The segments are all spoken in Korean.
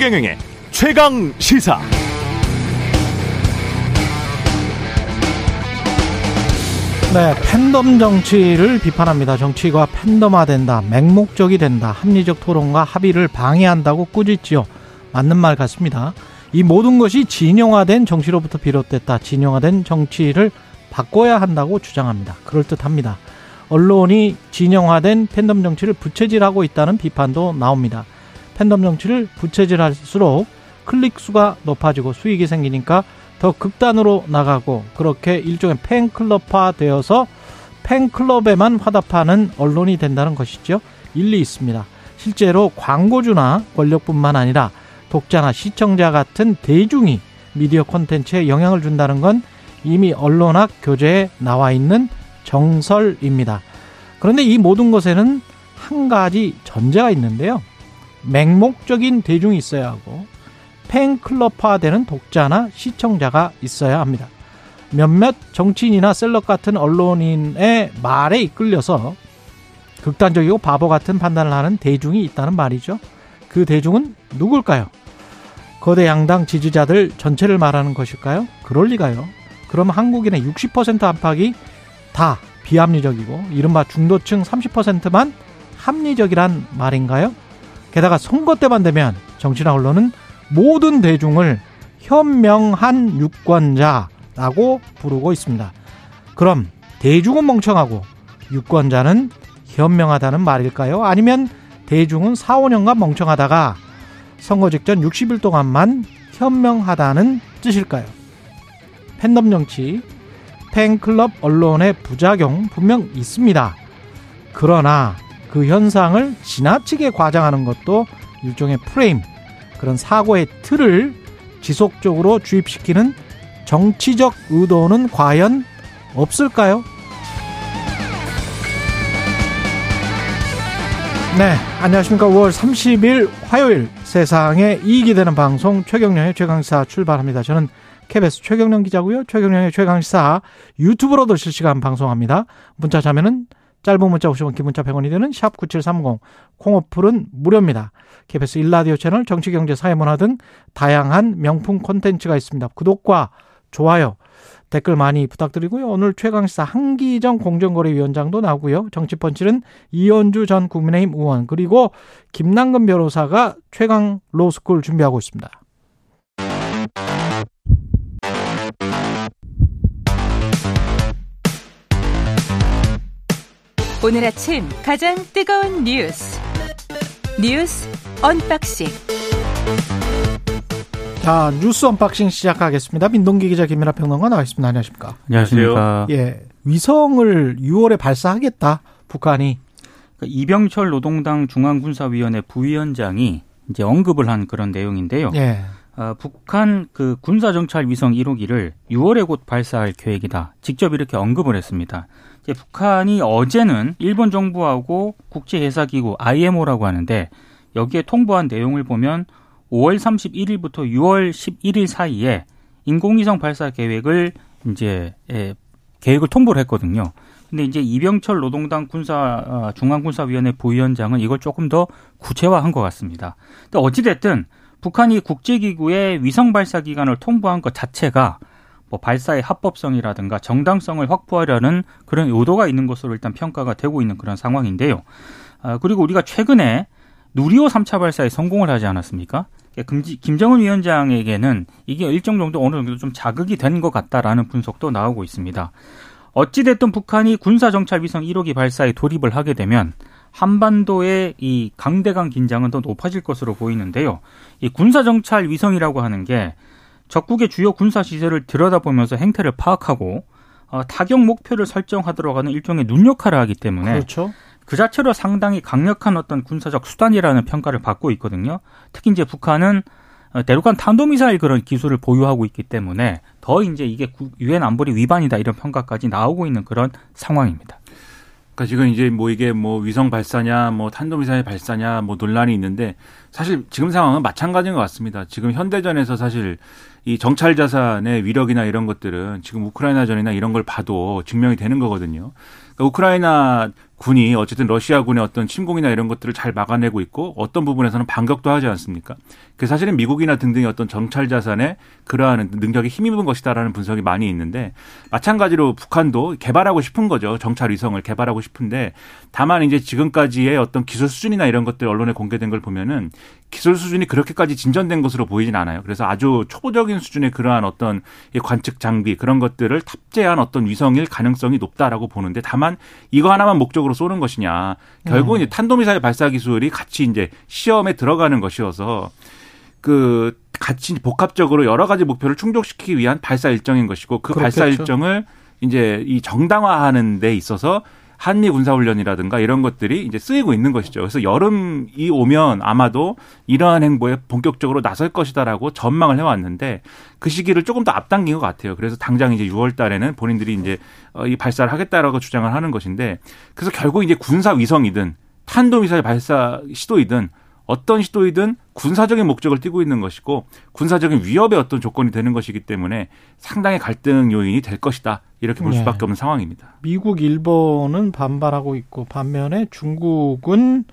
최경영의 최강 시사. 네, 팬덤 정치를 비판합니다. 정치가 팬덤화된다, 맹목적이 된다, 합리적 토론과 합의를 방해한다고 꾸짖지요. 맞는 말 같습니다. 이 모든 것이 진영화된 정치로부터 비롯됐다. 진영화된 정치를 바꿔야 한다고 주장합니다. 그럴듯합니다. 언론이 진영화된 팬덤 정치를 부채질하고 있다는 비판도 나옵니다. 팬덤 정치를 부채질할수록 클릭 수가 높아지고 수익이 생기니까 더 극단으로 나가고 그렇게 일종의 팬클럽화 되어서 팬클럽에만 화답하는 언론이 된다는 것이죠. 일리 있습니다. 실제로 광고주나 권력뿐만 아니라 독자나 시청자 같은 대중이 미디어 콘텐츠에 영향을 준다는 건 이미 언론학 교재에 나와 있는 정설입니다. 그런데 이 모든 것에는 한 가지 전제가 있는데요. 맹목적인 대중이 있어야 하고 팬클럽화되는 독자나 시청자가 있어야 합니다. 몇몇 정치인이나 셀럽 같은 언론인의 말에 이끌려서 극단적이고 바보 같은 판단을 하는 대중이 있다는 말이죠. 그 대중은 누굴까요? 거대 양당 지지자들 전체를 말하는 것일까요? 그럴 리가요. 그럼 한국인의 60% 안팎이 다 비합리적이고 이른바 중도층 30%만 합리적이란 말인가요? 게다가 선거 때만 되면 정치나 언론은 모든 대중을 현명한 유권자라고 부르고 있습니다. 그럼 대중은 멍청하고 유권자는 현명하다는 말일까요? 아니면 대중은 4, 5년간 멍청하다가 선거 직전 60일 동안만 현명하다는 뜻일까요? 팬덤 정치, 팬클럽 언론의 부작용 분명 있습니다. 그러나 그 현상을 지나치게 과장하는 것도 일종의 프레임, 그런 사고의 틀을 지속적으로 주입시키는 정치적 의도는 과연 없을까요? 네, 안녕하십니까. 5월 30일 화요일 세상에 이익이 되는 방송 최경령의 최강시사 출발합니다. 저는 KBS 최경령 기자고요. 최경령의 최강시사 유튜브로도 실시간 방송합니다. 문자 자면은 짧은 문자 50원, 긴 문자 100원이 되는 샵 9730, 콩어플은 무료입니다. KBS 일라디오 채널 정치 경제 사회문화 등 다양한 명품 콘텐츠가 있습니다. 구독과 좋아요, 댓글 많이 부탁드리고요. 오늘 최강시사 한기정 공정거래위원장도 나오고요. 정치펀치는 이언주 전 국민의힘 의원 그리고 김남근 변호사가 최강 로스쿨 준비하고 있습니다. 오늘 아침 가장 뜨거운 뉴스 뉴스 unboxing 자 뉴스 unboxing 시작하겠습니다. 민동기 기자 김민아 평론가 나와 있습니다. 안녕하십니까? 안녕하십니까? 예, 위성을 6월에 발사하겠다 북한이 그러니까 이병철 노동당 중앙군사위원회 부위원장이 이제 언급을 한 그런 내용인데요. 예. 어, 북한 그 군사정찰 위성 1호기를 6월에 곧 발사할 계획이다. 직접 이렇게 언급을 했습니다. 이제 북한이 어제는 일본 정부하고 국제회사기구 IMO라고 하는데 여기에 통보한 내용을 보면 5월 31일부터 6월 11일 사이에 인공위성 발사 계획을 이제 예, 계획을 통보를 했거든요. 근데 이제 이병철 노동당 군사 어, 중앙군사위원회 부위원장은 이걸 조금 더 구체화한 것 같습니다. 근데 어찌 됐든 북한이 국제기구의 위성 발사 기간을 통보한 것 자체가 뭐 발사의 합법성이라든가 정당성을 확보하려는 그런 의도가 있는 것으로 일단 평가가 되고 있는 그런 상황인데요. 아, 그리고 우리가 최근에 누리호 3차 발사에 성공을 하지 않았습니까? 김정은 위원장에게는 이게 일정 정도 어느 정도 좀 자극이 된 것 같다라는 분석도 나오고 있습니다. 어찌됐든 북한이 군사정찰 위성 1호기 발사에 돌입을 하게 되면 한반도의 이 강대강 긴장은 더 높아질 것으로 보이는데요. 이 군사정찰 위성이라고 하는 게 적국의 주요 군사 시설을 들여다보면서 행태를 파악하고 어, 타격 목표를 설정하도록 하는 일종의 눈 역할을 하기 때문에 그렇죠. 그 자체로 상당히 강력한 어떤 군사적 수단이라는 평가를 받고 있거든요. 특히 이제 북한은 어, 대륙간 탄도미사일 그런 기술을 보유하고 있기 때문에 더 이제 이게 유엔 안보리 위반이다 이런 평가까지 나오고 있는 그런 상황입니다. 그러니까 지금 이제 뭐 이게 뭐 위성 발사냐, 뭐 탄도미사일 발사냐, 뭐 논란이 있는데 사실 지금 상황은 마찬가지인 것 같습니다. 지금 현대전에서 사실 이 정찰 자산의 위력이나 이런 것들은 지금 우크라이나 전이나 이런 걸 봐도 증명이 되는 거거든요. 그러니까 우크라이나 군이 어쨌든 러시아군의 어떤 침공이나 이런 것들을 잘 막아내고 있고 어떤 부분에서는 반격도 하지 않습니까? 그 사실은 미국이나 등등의 어떤 정찰 자산에 그러한 능력이 힘입은 것이다라는 분석이 많이 있는데 마찬가지로 북한도 개발하고 싶은 거죠. 정찰 위성을 개발하고 싶은데 다만 이제 지금까지의 어떤 기술 수준이나 이런 것들 언론에 공개된 걸 보면은 기술 수준이 그렇게까지 진전된 것으로 보이진 않아요. 그래서 아주 초보적인 수준의 그러한 어떤 관측 장비 그런 것들을 탑재한 어떤 위성일 가능성이 높다라고 보는데 다만 이거 하나만 목적으로 쏘는 것이냐 결국은 음. 탄도미사일 발사 기술이 같이 이제 시험에 들어가는 것이어서 그 같이 복합적으로 여러 가지 목표를 충족시키기 위한 발사 일정인 것이고 그 그렇겠죠. 발사 일정을 이제 이 정당화하는 데 있어서 한미 군사훈련이라든가 이런 것들이 이제 쓰이고 있는 것이죠. 그래서 여름이 오면 아마도 이러한 행보에 본격적으로 나설 것이다라고 전망을 해왔는데 그 시기를 조금 더 앞당긴 것 같아요. 그래서 당장 이제 6월 달에는 본인들이 이제 어, 이 발사를 하겠다라고 주장을 하는 것인데 그래서 결국 이제 군사 위성이든 탄도미사일 발사 시도이든 어떤 시도이든 군사적인 목적을 띠고 있는 것이고 군사적인 위협의 어떤 조건이 되는 것이기 때문에 상당히 갈등 요인이 될 것이다. 이렇게 볼 네. 수밖에 없는 상황입니다. 미국, 일본은 반발하고 있고 반면에 중국은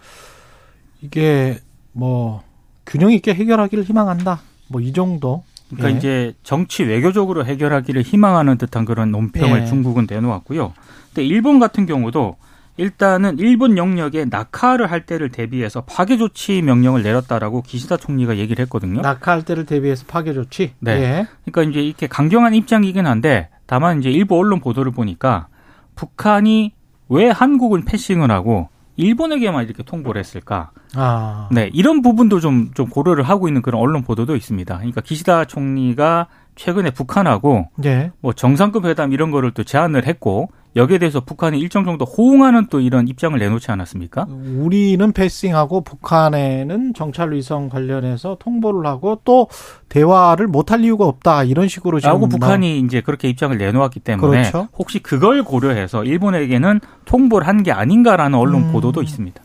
이게 뭐 균형 있게 해결하기를 희망한다. 뭐 이 정도. 그러니까 예. 이제 정치 외교적으로 해결하기를 희망하는 듯한 그런 논평을 예. 중국은 내놓았고요. 근데 일본 같은 경우도 일단은 일본 영역에 낙하를 할 때를 대비해서 파괴 조치 명령을 내렸다라고 기시다 총리가 얘기를 했거든요. 낙하할 때를 대비해서 파괴 조치? 네. 예. 그러니까 이제 이렇게 강경한 입장이긴 한데 다만 이제 일부 언론 보도를 보니까 북한이 왜 한국은 패싱을 하고 일본에게만 이렇게 통보를 했을까? 아. 네, 이런 부분도 좀, 좀 고려를 하고 있는 그런 언론 보도도 있습니다. 그러니까 기시다 총리가 최근에 북한하고 네. 뭐 정상급 회담 이런 거를 또 제안을 했고 여기에 대해서 북한이 일정 정도 호응하는 또 이런 입장을 내놓지 않았습니까? 우리는 패싱하고 북한에는 정찰 위성 관련해서 통보를 하고 또 대화를 못할 이유가 없다 이런 식으로 지금 라고 북한이 이제 그렇게 입장을 내놓았기 때문에 그렇죠? 혹시 그걸 고려해서 일본에게는 통보를 한 게 아닌가라는 언론 음. 보도도 있습니다.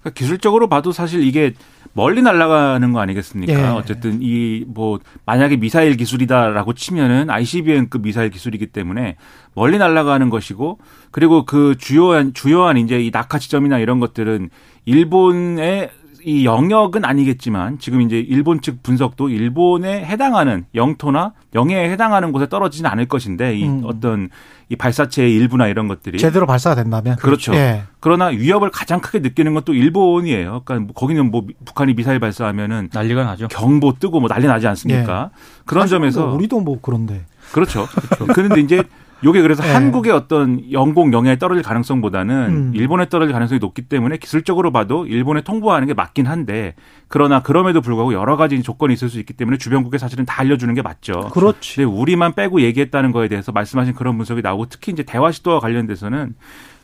그러니까 기술적으로 봐도 사실 이게 멀리 날아가는 거 아니겠습니까? 예. 어쨌든 이 뭐 만약에 미사일 기술이다라고 치면은 ICBM급 미사일 기술이기 때문에 멀리 날아가는 것이고 그리고 그 주요한 주요한 이제 이 낙하 지점이나 이런 것들은 일본의 이 영역은 아니겠지만 지금 이제 일본 측 분석도 일본에 해당하는 영토나 영해에 해당하는 곳에 떨어지진 않을 것인데 이 음. 어떤 이 발사체의 일부나 이런 것들이 제대로 발사가 된다면 그렇죠. 예. 그러나 위협을 가장 크게 느끼는 것도 일본이에요. 그러니까 뭐 거기는 뭐 북한이 미사일 발사하면은 난리가 나죠. 경보 뜨고 뭐 난리 나지 않습니까? 예. 그런 점에서 뭐 우리도 뭐 그런데 그렇죠. 그렇죠. 그런데 이제 요게 그래서 네. 한국의 어떤 영공 영해에 떨어질 가능성보다는 음. 일본에 떨어질 가능성이 높기 때문에 기술적으로 봐도 일본에 통보하는 게 맞긴 한데 그러나 그럼에도 불구하고 여러 가지 조건이 있을 수 있기 때문에 주변국에 사실은 다 알려주는 게 맞죠. 그렇지. 근데 우리만 빼고 얘기했다는 거에 대해서 말씀하신 그런 분석이 나오고 특히 이제 대화 시도와 관련돼서는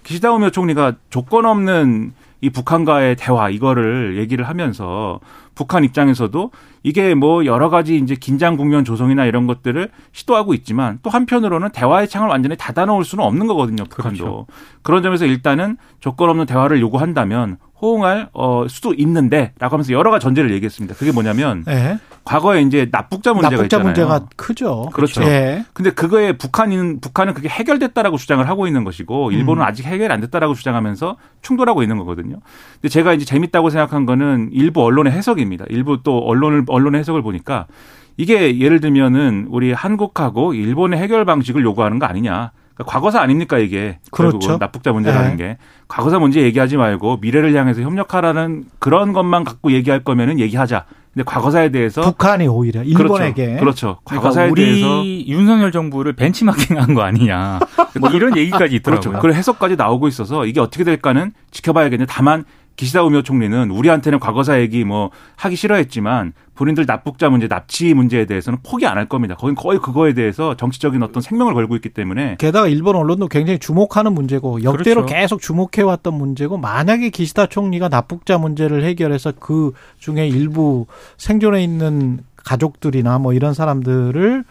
기시다 우미오 총리가 조건 없는 이 북한과의 대화 이거를 얘기를 하면서 북한 입장에서도 이게 뭐 여러 가지 이제 긴장 국면 조성이나 이런 것들을 시도하고 있지만 또 한편으로는 대화의 창을 완전히 닫아놓을 수는 없는 거거든요. 북한도. 그렇죠. 그런 점에서 일단은 조건 없는 대화를 요구한다면 호응할 어 수도 있는데라고 하면서 여러 가지 전제를 얘기했습니다. 그게 뭐냐면 네. 과거에 이제 납북자 문제가 납북자 있잖아요. 문제가 크죠. 그렇죠. 네. 근데 그거에 북한은 북한은 그게 해결됐다라고 주장을 하고 있는 것이고 일본은 음. 아직 해결 안 됐다라고 주장하면서 충돌하고 있는 거거든요. 근데 제가 이제 재밌다고 생각한 거는 일부 언론의 해석입니다. 일부 또 언론을 언론의 해석을 보니까 이게 예를 들면은 우리 한국하고 일본의 해결 방식을 요구하는 거 아니냐. 그러니까 과거사 아닙니까 이게 그렇죠. 납북자 문제라는 네. 게 과거사 문제 얘기하지 말고 미래를 향해서 협력하라는 그런 것만 갖고 얘기할 거면은 얘기하자. 근데 과거사에 대해서 북한이 오히려 그렇죠. 일본에게 그렇죠. 그렇죠. 과거사에 그러니까 우리 대해서 윤석열 정부를 벤치마킹한 거 아니냐. 뭐 이런 얘기까지 있더라고요. 그렇죠. 그런 해석까지 나오고 있어서 이게 어떻게 될까는 지켜봐야겠는데 다만 기시다 우미오 총리는 우리한테는 과거사 얘기 뭐 하기 싫어했지만 본인들 납북자 문제, 납치 문제에 대해서는 포기 안 할 겁니다. 거긴 거의 그거에 대해서 정치적인 어떤 생명을 걸고 있기 때문에 게다가 일본 언론도 굉장히 주목하는 문제고 역대로 그렇죠. 계속 주목해 왔던 문제고 만약에 기시다 총리가 납북자 문제를 해결해서 그 중에 일부 생존해 있는 가족들이나 뭐 이런 사람들을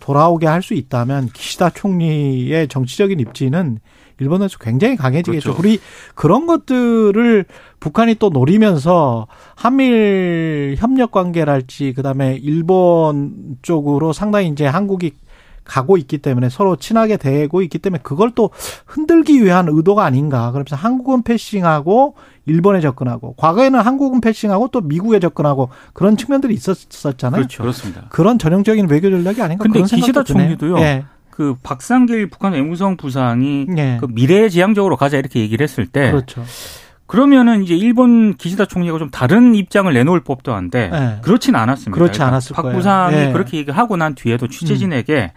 돌아오게 할 수 있다면 기시다 총리의 정치적인 입지는 일본에서 굉장히 강해지겠죠. 그렇죠. 우리 그런 것들을 북한이 또 노리면서 한미일 협력 관계랄지 그다음에 일본 쪽으로 상당히 이제 한국이 가고 있기 때문에 서로 친하게 대고 있기 때문에 그걸 또 흔들기 위한 의도가 아닌가. 그러면서 한국은 패싱하고 일본에 접근하고 과거에는 한국은 패싱하고 또 미국에 접근하고 그런 측면들이 있었잖아요. 그렇죠. 그렇습니다. 그런 전형적인 외교 전략이 아닌가. 근데 그런 기시다 생각도 드네요. 총리도요. 예. 그 박상길 북한 외무성 부상이 예. 그 미래지향적으로 가자 이렇게 얘기를 했을 때 그렇죠. 그러면은 이제 일본 기시다 총리가 좀 다른 입장을 내놓을 법도 한데 예. 그렇진 않았습니다. 그렇지 그러니까 않았을 박 거예요. 부상이 예. 음. 그렇게 얘기하고 난 뒤에도 취재진에게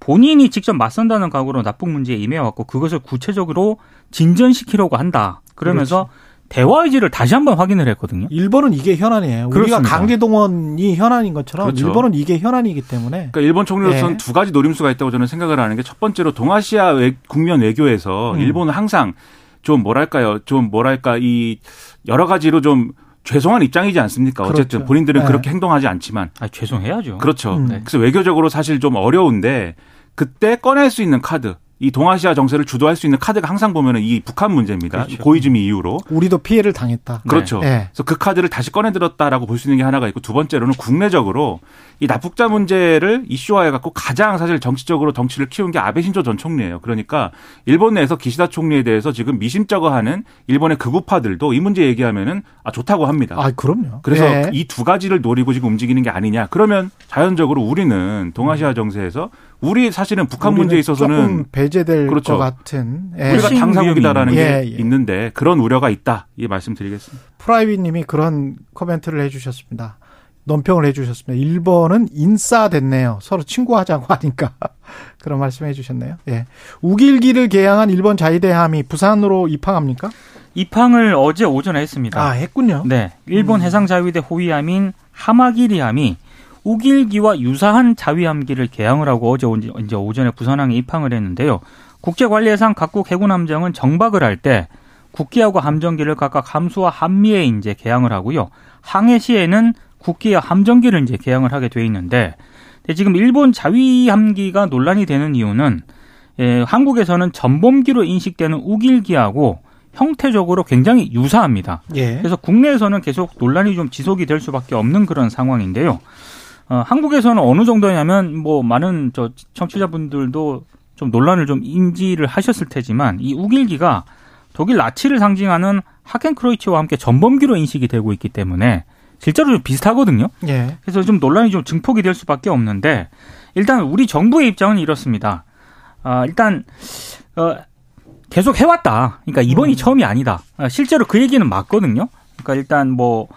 본인이 직접 맞선다는 각오로 납북 문제에 임해왔고 그것을 구체적으로 진전시키려고 한다. 그러면서 대화 의지를 다시 한번 확인을 했거든요. 일본은 이게 현안이에요. 우리가 그렇습니다. 강제동원이 현안인 것처럼 그렇죠. 일본은 이게 현안이기 때문에 그러니까 일본 총리로서는 예. 두 가지 노림수가 있다고 저는 생각을 하는 게 첫 번째로 동아시아 외, 국면 외교에서 음. 일본은 항상 좀 뭐랄까요, 좀 뭐랄까 이 여러 가지로 좀 죄송한 입장이지 않습니까? 어쨌든 그렇죠. 본인들은 네. 그렇게 행동하지 않지만 아, 죄송해야죠. 그렇죠. 음. 네. 그래서 외교적으로 사실 좀 어려운데 그때 꺼낼 수 있는 카드, 이 동아시아 정세를 주도할 수 있는 카드가 항상 보면은 이 북한 문제입니다. 그렇죠. 고이즈미 이후로. 우리도 피해를 당했다. 그렇죠. 네. 그래서 그 카드를 다시 꺼내 들었다라고 볼 수 있는 게 하나가 있고 두 번째로는 국내적으로 이 납북자 문제를 이슈화해 갖고 가장 사실 정치적으로 정치를 키운 게 아베 신조 전 총리예요. 그러니까 일본 내에서 기시다 총리에 대해서 지금 미심쩍어하는 일본의 극우파들도 이 문제 얘기하면은 아 좋다고 합니다. 아, 그럼요. 그래서 예. 이두 가지를 노리고 지금 움직이는 게 아니냐. 그러면 자연적으로 우리는 동아시아 정세에서 우리 사실은 북한 문제에 있어서는 조금 배제될 그렇죠. 것 같은 예. 우리가 당사국이다라는 위험이 게 있는. 예, 예. 있는데 그런 우려가 있다. 이 말씀드리겠습니다. 프라이빗님이 그런 코멘트를 해주셨습니다. 논평을 해주셨습니다. 일본은 인싸됐네요. 서로 친구하자고 하니까 그런 말씀해 주셨네요. 예. 우길기를 개항한 일본 자위대함이 부산으로 입항합니까? 입항을 어제 오전에 했습니다. 아 했군요. 네, 일본 음. 해상자위대 호위함인 하마기리함이 우길기와 유사한 자위함기를 개항을 하고 어제 온- 이제 오전에 부산항에 입항을 했는데요. 국제관리해상 각국 해군 함정은 정박을 할 때 국기하고 함정기를 각각 함수와 함미에 이제 개항을 하고요. 항해 시에는 국기와 함정기를 이제 개항을 하게 돼 있는데 지금 일본 자위함기가 논란이 되는 이유는 예, 한국에서는 전범기로 인식되는 우길기하고 형태적으로 굉장히 유사합니다. 예. 그래서 국내에서는 계속 논란이 좀 지속이 될 수밖에 없는 그런 상황인데요. 어, 한국에서는 어느 정도냐면 뭐 많은 저 청취자분들도 좀 논란을 좀 인지를 하셨을 테지만 이 우길기가 독일 나치를 상징하는 하켄크로이츠와 함께 전범기로 인식이 되고 있기 때문에 실제로 좀 비슷하거든요. 예. 그래서 좀 논란이 좀 증폭이 될 수밖에 없는데 일단 우리 정부의 입장은 이렇습니다. 아, 일단 어, 계속 해왔다. 그러니까 이번이 음. 처음이 아니다. 아, 실제로 그 얘기는 맞거든요. 그러니까 일단 뭐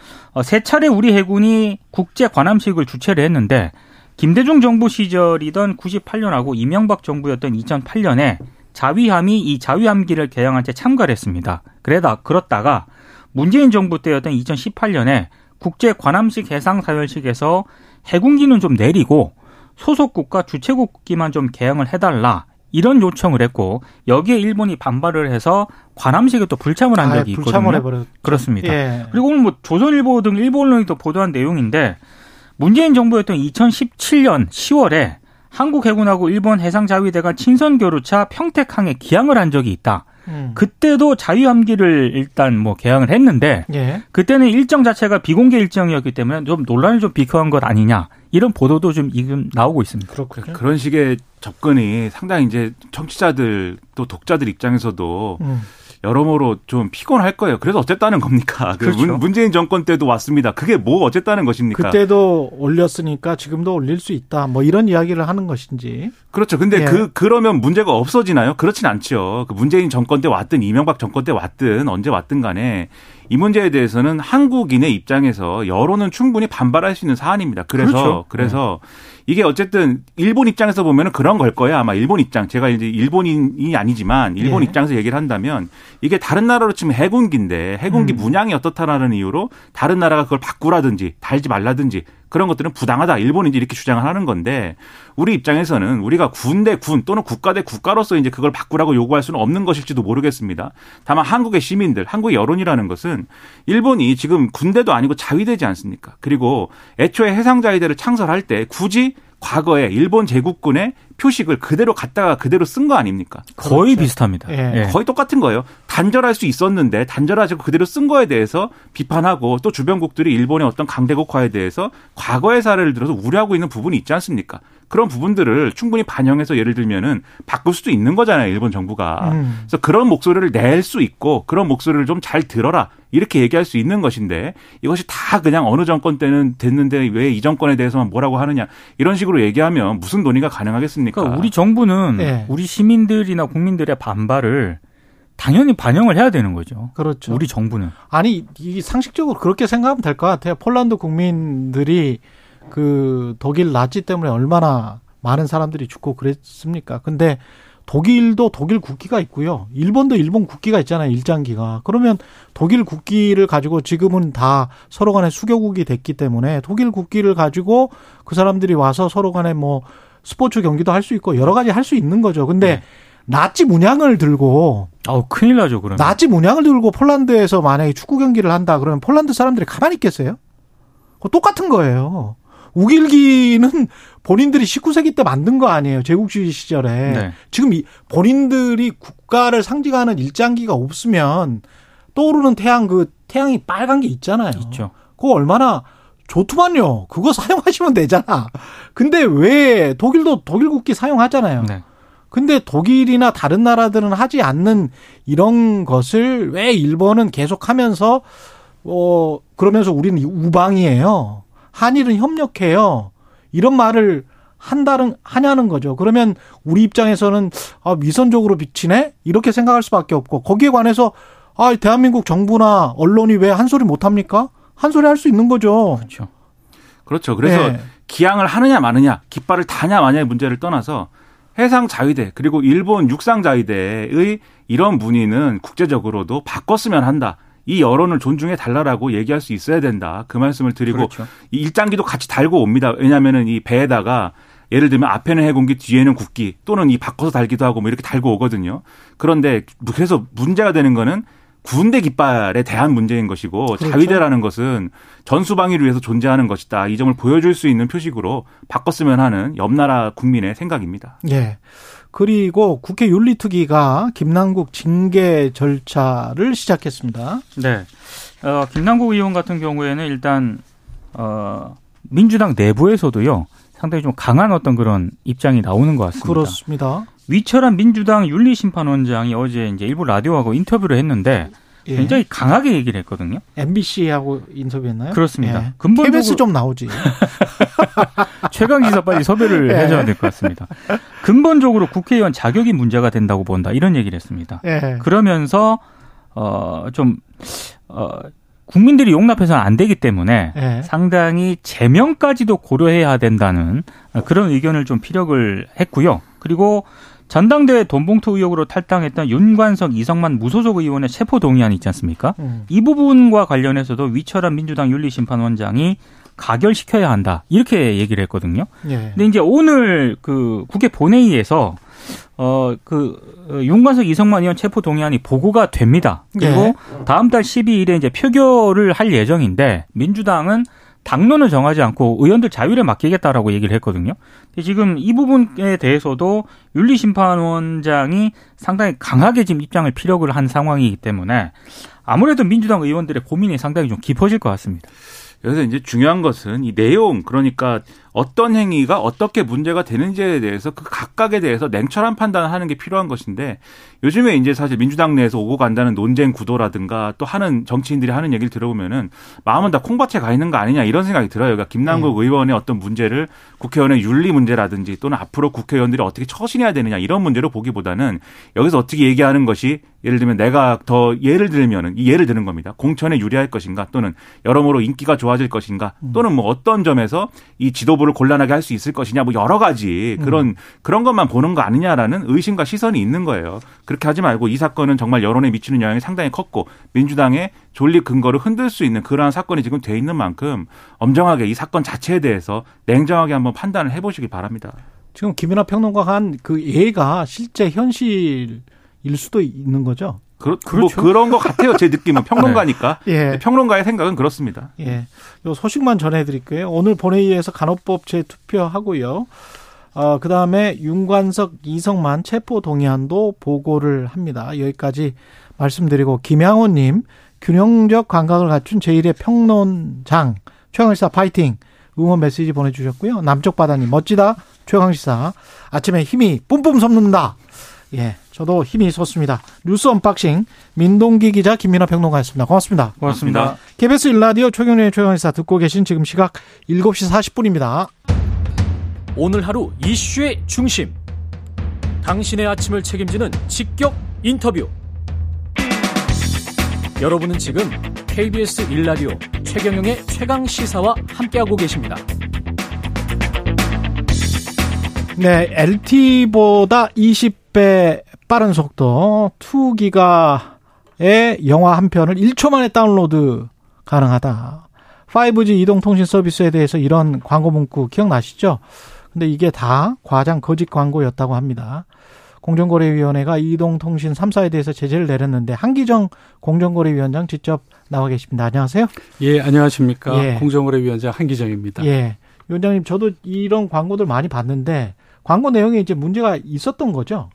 세 차례 우리 해군이 국제 관함식을 주최를 했는데 김대중 정부 시절이던 98년하고 이명박 정부였던 2008년에 자위함이 이 자위함기를 개항한 채 참가를 했습니다. 그러다 그렇다가 문재인 정부 때였던 2018년에 국제 관함식 해상 사열식에서 해군기는 좀 내리고 소속국가 주최국기만 좀 개항을 해달라 이런 요청을 했고 여기에 일본이 반발을 해서 관함식에 또 불참을 한 아, 적이 있거든요. 불참을 해버렸. 그렇습니다. 예. 그리고 오늘 뭐 조선일보 등 일본 언론이 또 보도한 내용인데 문재인 정부였던 2017년 10월에 한국 해군하고 일본 해상자위대가 친선 교류차 평택항에 기항을 한 적이 있다. 음. 그때도 자유함기를 일단 뭐 개항을 했는데 예. 그때는 일정 자체가 비공개 일정이었기 때문에 좀 논란이 좀 비켜한 것 아니냐 이런 보도도 좀 지금 나오고 있습니다. 그렇군요. 그런 식의 접근이 상당히 이제 청취자들 또 독자들 입장에서도 음. 여러모로 좀 피곤할 거예요. 그래서 어쨌다는 겁니까? 그 그렇죠. 문- 문재인 정권 때도 왔습니다. 그게 뭐 어쨌다는 것입니까? 그때도 올렸으니까 지금도 올릴 수 있다. 뭐 이런 이야기를 하는 것인지. 그렇죠. 근데 예. 그 그러면 문제가 없어지나요? 그렇진 않죠. 그 문재인 정권 때 왔든 이명박 정권 때 왔든 언제 왔든 간에 이 문제에 대해서는 한국인의 입장에서 여론은 충분히 반발할 수 있는 사안입니다. 그래서 그렇죠. 그래서 이게 어쨌든 일본 입장에서 보면은 그런 걸 거예요. 아마 일본 입장. 제가 이제 일본인이 아니지만 일본 예. 입장에서 얘기를 한다면 이게 다른 나라로 치면 해군기인데 해군기 음. 문양이 어떻다라는 이유로 다른 나라가 그걸 바꾸라든지 달지 말라든지 그런 것들은 부당하다. 일본인지 이렇게 주장을 하는 건데 우리 입장에서는 우리가 군 대 군 또는 국가 대 국가로서 이제 그걸 바꾸라고 요구할 수는 없는 것일지도 모르겠습니다. 다만 한국의 시민들, 한국의 여론이라는 것은 일본이 지금 군대도 아니고 자위대지 않습니까? 그리고 애초에 해상자위대를 창설할 때 굳이 과거에 일본 제국군의 표식을 그대로 갖다가 그대로 쓴 거 아닙니까? 거의 그렇죠. 비슷합니다. 예. 거의 똑같은 거예요. 단절할 수 있었는데 단절하지 고 그대로 쓴 거에 대해서 비판하고 또 주변국들이 일본의 어떤 강대국화에 대해서 과거의 사례를 들어서 우려하고 있는 부분이 있지 않습니까? 그런 부분들을 충분히 반영해서 예를 들면은 바꿀 수도 있는 거잖아요. 일본 정부가. 음. 그래서 그런 목소리를 낼 수 있고 그런 목소리를 좀 잘 들어라. 이렇게 얘기할 수 있는 것인데 이것이 다 그냥 어느 정권 때는 됐는데 왜 이 정권에 대해서만 뭐라고 하느냐 이런 식으로 얘기하면 무슨 논의가 가능하겠습니까? 그러니까 우리 정부는 네. 우리 시민들이나 국민들의 반발을 당연히 반영을 해야 되는 거죠. 그렇죠. 우리 정부는. 아니, 이 상식적으로 그렇게 생각하면 될 것 같아요. 폴란드 국민들이 그 독일 나치 때문에 얼마나 많은 사람들이 죽고 그랬습니까? 근데 독일도 독일 국기가 있고요. 일본도 일본 국기가 있잖아요. 일장기가. 그러면 독일 국기를 가지고 지금은 다 서로 간에 수교국이 됐기 때문에 독일 국기를 가지고 그 사람들이 와서 서로 간에 뭐 스포츠 경기도 할 수 있고 여러 가지 할 수 있는 거죠. 근데 네. 나치 문양을 들고 아우 큰일 나죠 그러면 나치 문양을 들고 폴란드에서 만약에 축구 경기를 한다 그러면 폴란드 사람들이 가만히 있겠어요? 그 똑같은 거예요. 우길기는 본인들이 19세기 때 만든 거 아니에요. 제국주의 시절에. 네. 지금 이 본인들이 국가를 상징하는 일장기가 없으면 떠오르는 태양 그 태양이 빨간 게 있잖아요. 있죠. 그거 얼마나 좋더만요. 그거 사용하시면 되잖아. 근데 왜 독일도 독일 국기 사용하잖아요. 네. 근데 독일이나 다른 나라들은 하지 않는 이런 것을 왜 일본은 계속 하면서 어 그러면서 우리는 우방이에요. 한일은 협력해요. 이런 말을 한다는 하냐는 거죠. 그러면 우리 입장에서는 아 위선적으로 비치네 이렇게 생각할 수밖에 없고 거기에 관해서 아 대한민국 정부나 언론이 왜 한 소리 못 합니까? 한 소리 할 수 있는 거죠. 그렇죠. 그렇죠. 그래서 네. 기양을 하느냐 마느냐, 깃발을 다냐 마냐의 문제를 떠나서 해상 자위대 그리고 일본 육상 자위대의 이런 문의는 국제적으로도 바꿨으면 한다. 이 여론을 존중해 달라라고 얘기할 수 있어야 된다. 그 말씀을 드리고 그렇죠. 이 일장기도 같이 달고 옵니다. 왜냐하면은 이 배에다가 예를 들면 앞에는 해군기 뒤에는 국기 또는 이 바꿔서 달기도 하고 뭐 이렇게 달고 오거든요. 그런데 그래서 문제가 되는 거는 군대 깃발에 대한 문제인 것이고 그렇죠. 자위대라는 것은 전수방위를 위해서 존재하는 것이다. 이 점을 보여줄 수 있는 표식으로 바꿨으면 하는 옆 나라 국민의 생각입니다. 예. 그리고 국회 윤리특위가 김남국 징계 절차를 시작했습니다. 네. 어, 김남국 의원 같은 경우에는 일단 어, 민주당 내부에서도요. 상당히 좀 강한 어떤 그런 입장이 나오는 것 같습니다. 그렇습니다. 위철한 민주당 윤리심판원장이 어제 이제 일부 라디오하고 인터뷰를 했는데 예. 굉장히 강하게 얘기를 했거든요. MBC하고 인터뷰했나요? 그렇습니다. 예. 근본적으로 KBS 좀 나오지. 최강 기사 빨리 섭외를 예. 해줘야 될 것 같습니다. 근본적으로 국회의원 자격이 문제가 된다고 본다 이런 얘기를 했습니다. 예. 그러면서 어좀 어, 국민들이 용납해서는 안 되기 때문에 예. 상당히 제명까지도 고려해야 된다는 그런 의견을 좀 피력을 했고요. 그리고 전당대회 돈봉투 의혹으로 탈당했던 윤관석, 이성만 무소속 의원의 체포 동의안 있지 않습니까? 음. 이 부분과 관련해서도 위철한 민주당 윤리심판원장이 가결시켜야 한다. 이렇게 얘기를 했거든요. 예. 근데 이제 오늘 그 국회 본회의에서 어그 어, 윤관석 이성만 의원 체포 동의안이 보고가 됩니다. 그리고 예. 다음 달 12일에 이제 표결을 할 예정인데 민주당은 당론을 정하지 않고 의원들 자율에 맡기겠다라고 얘기를 했거든요. 지금 이 부분에 대해서도 윤리심판원장이 상당히 강하게 지금 입장을 피력을 한 상황이기 때문에 아무래도 민주당 의원들의 고민이 상당히 좀 깊어질 것 같습니다. 여기서 이제 중요한 것은 이 내용 그러니까 어떤 행위가 어떻게 문제가 되는지에 대해서 그 각각에 대해서 냉철한 판단을 하는 게 필요한 것인데 요즘에 이제 사실 민주당 내에서 오고 간다는 논쟁 구도라든가 또 하는 정치인들이 하는 얘기를 들어보면은 마음은 다 콩밭에 가 있는 거 아니냐 이런 생각이 들어요. 그러니까 김남국 네. 의원의 어떤 문제를 국회의원의 윤리 문제라든지 또는 앞으로 국회의원들이 어떻게 처신해야 되느냐 이런 문제로 보기보다는 여기서 어떻게 얘기하는 것이 예를 들면 내가 더 예를 들면은 이 예를 드는 겁니다. 공천에 유리할 것인가 또는 여러모로 인기가 좋아질 것인가 음. 또는 뭐 어떤 점에서 이 지도부 를 곤란하게 할 수 있을 것이냐 뭐 여러 가지 그런 음. 그런 것만 보는 거 아니냐라는 의심과 시선이 있는 거예요. 그렇게 하지 말고 이 사건은 정말 여론에 미치는 영향이 상당히 컸고 민주당의 존립 근거를 흔들 수 있는 그러한 사건이 지금 돼 있는 만큼 엄정하게 이 사건 자체에 대해서 냉정하게 한번 판단을 해보시기 바랍니다. 지금 김연아 평론가가 한 그 예가 실제 현실일 수도 있는 거죠. 그렇, 뭐 그렇죠. 뭐 그런 것 같아요. 제 느낌은 평론가니까. 네. 예. 평론가의 생각은 그렇습니다. 예. 요 소식만 전해드릴게요. 오늘 본회의에서 간호법 재투표하고요. 어, 그 다음에 윤관석, 이성만 체포 동의안도 보고를 합니다. 여기까지 말씀드리고 김양호님 균형적 감각을 갖춘 제1의 평론장 최강시사 파이팅. 응원 메시지 보내주셨고요. 남쪽 바다님 멋지다 최강시사 아침에 힘이 뿜뿜 솟는다. 예, 저도 힘이 솟습니다. 뉴스 unboxing 민동기 기자 김민아 평론가였습니다. 고맙습니다. 고맙습니다. KBS 1라디오 최경영의 최강시사 듣고 계신 지금 시각 7시 40분입니다. 오늘 하루 이슈의 중심. 당신의 아침을 책임지는 직격 인터뷰. 여러분은 지금 KBS 일라디오 최경영의 최강 시사와 함께하고 계십니다. 네, LTE보다 20배 빠른 속도 2기가의 영화 한 편을 1초 만에 다운로드 가능하다. 5G 이동통신 서비스에 대해서 이런 광고 문구 기억나시죠? 근데 이게 다 과장 거짓 광고였다고 합니다. 공정거래위원회가 이동통신 3사에 대해서 제재를 내렸는데 한기정 공정거래위원장 직접 나와 계십니다. 안녕하세요. 예, 안녕하십니까. 예. 공정거래위원장 한기정입니다. 예. 위원장님, 저도 이런 광고들 많이 봤는데 광고 내용에 이제 문제가 있었던 거죠?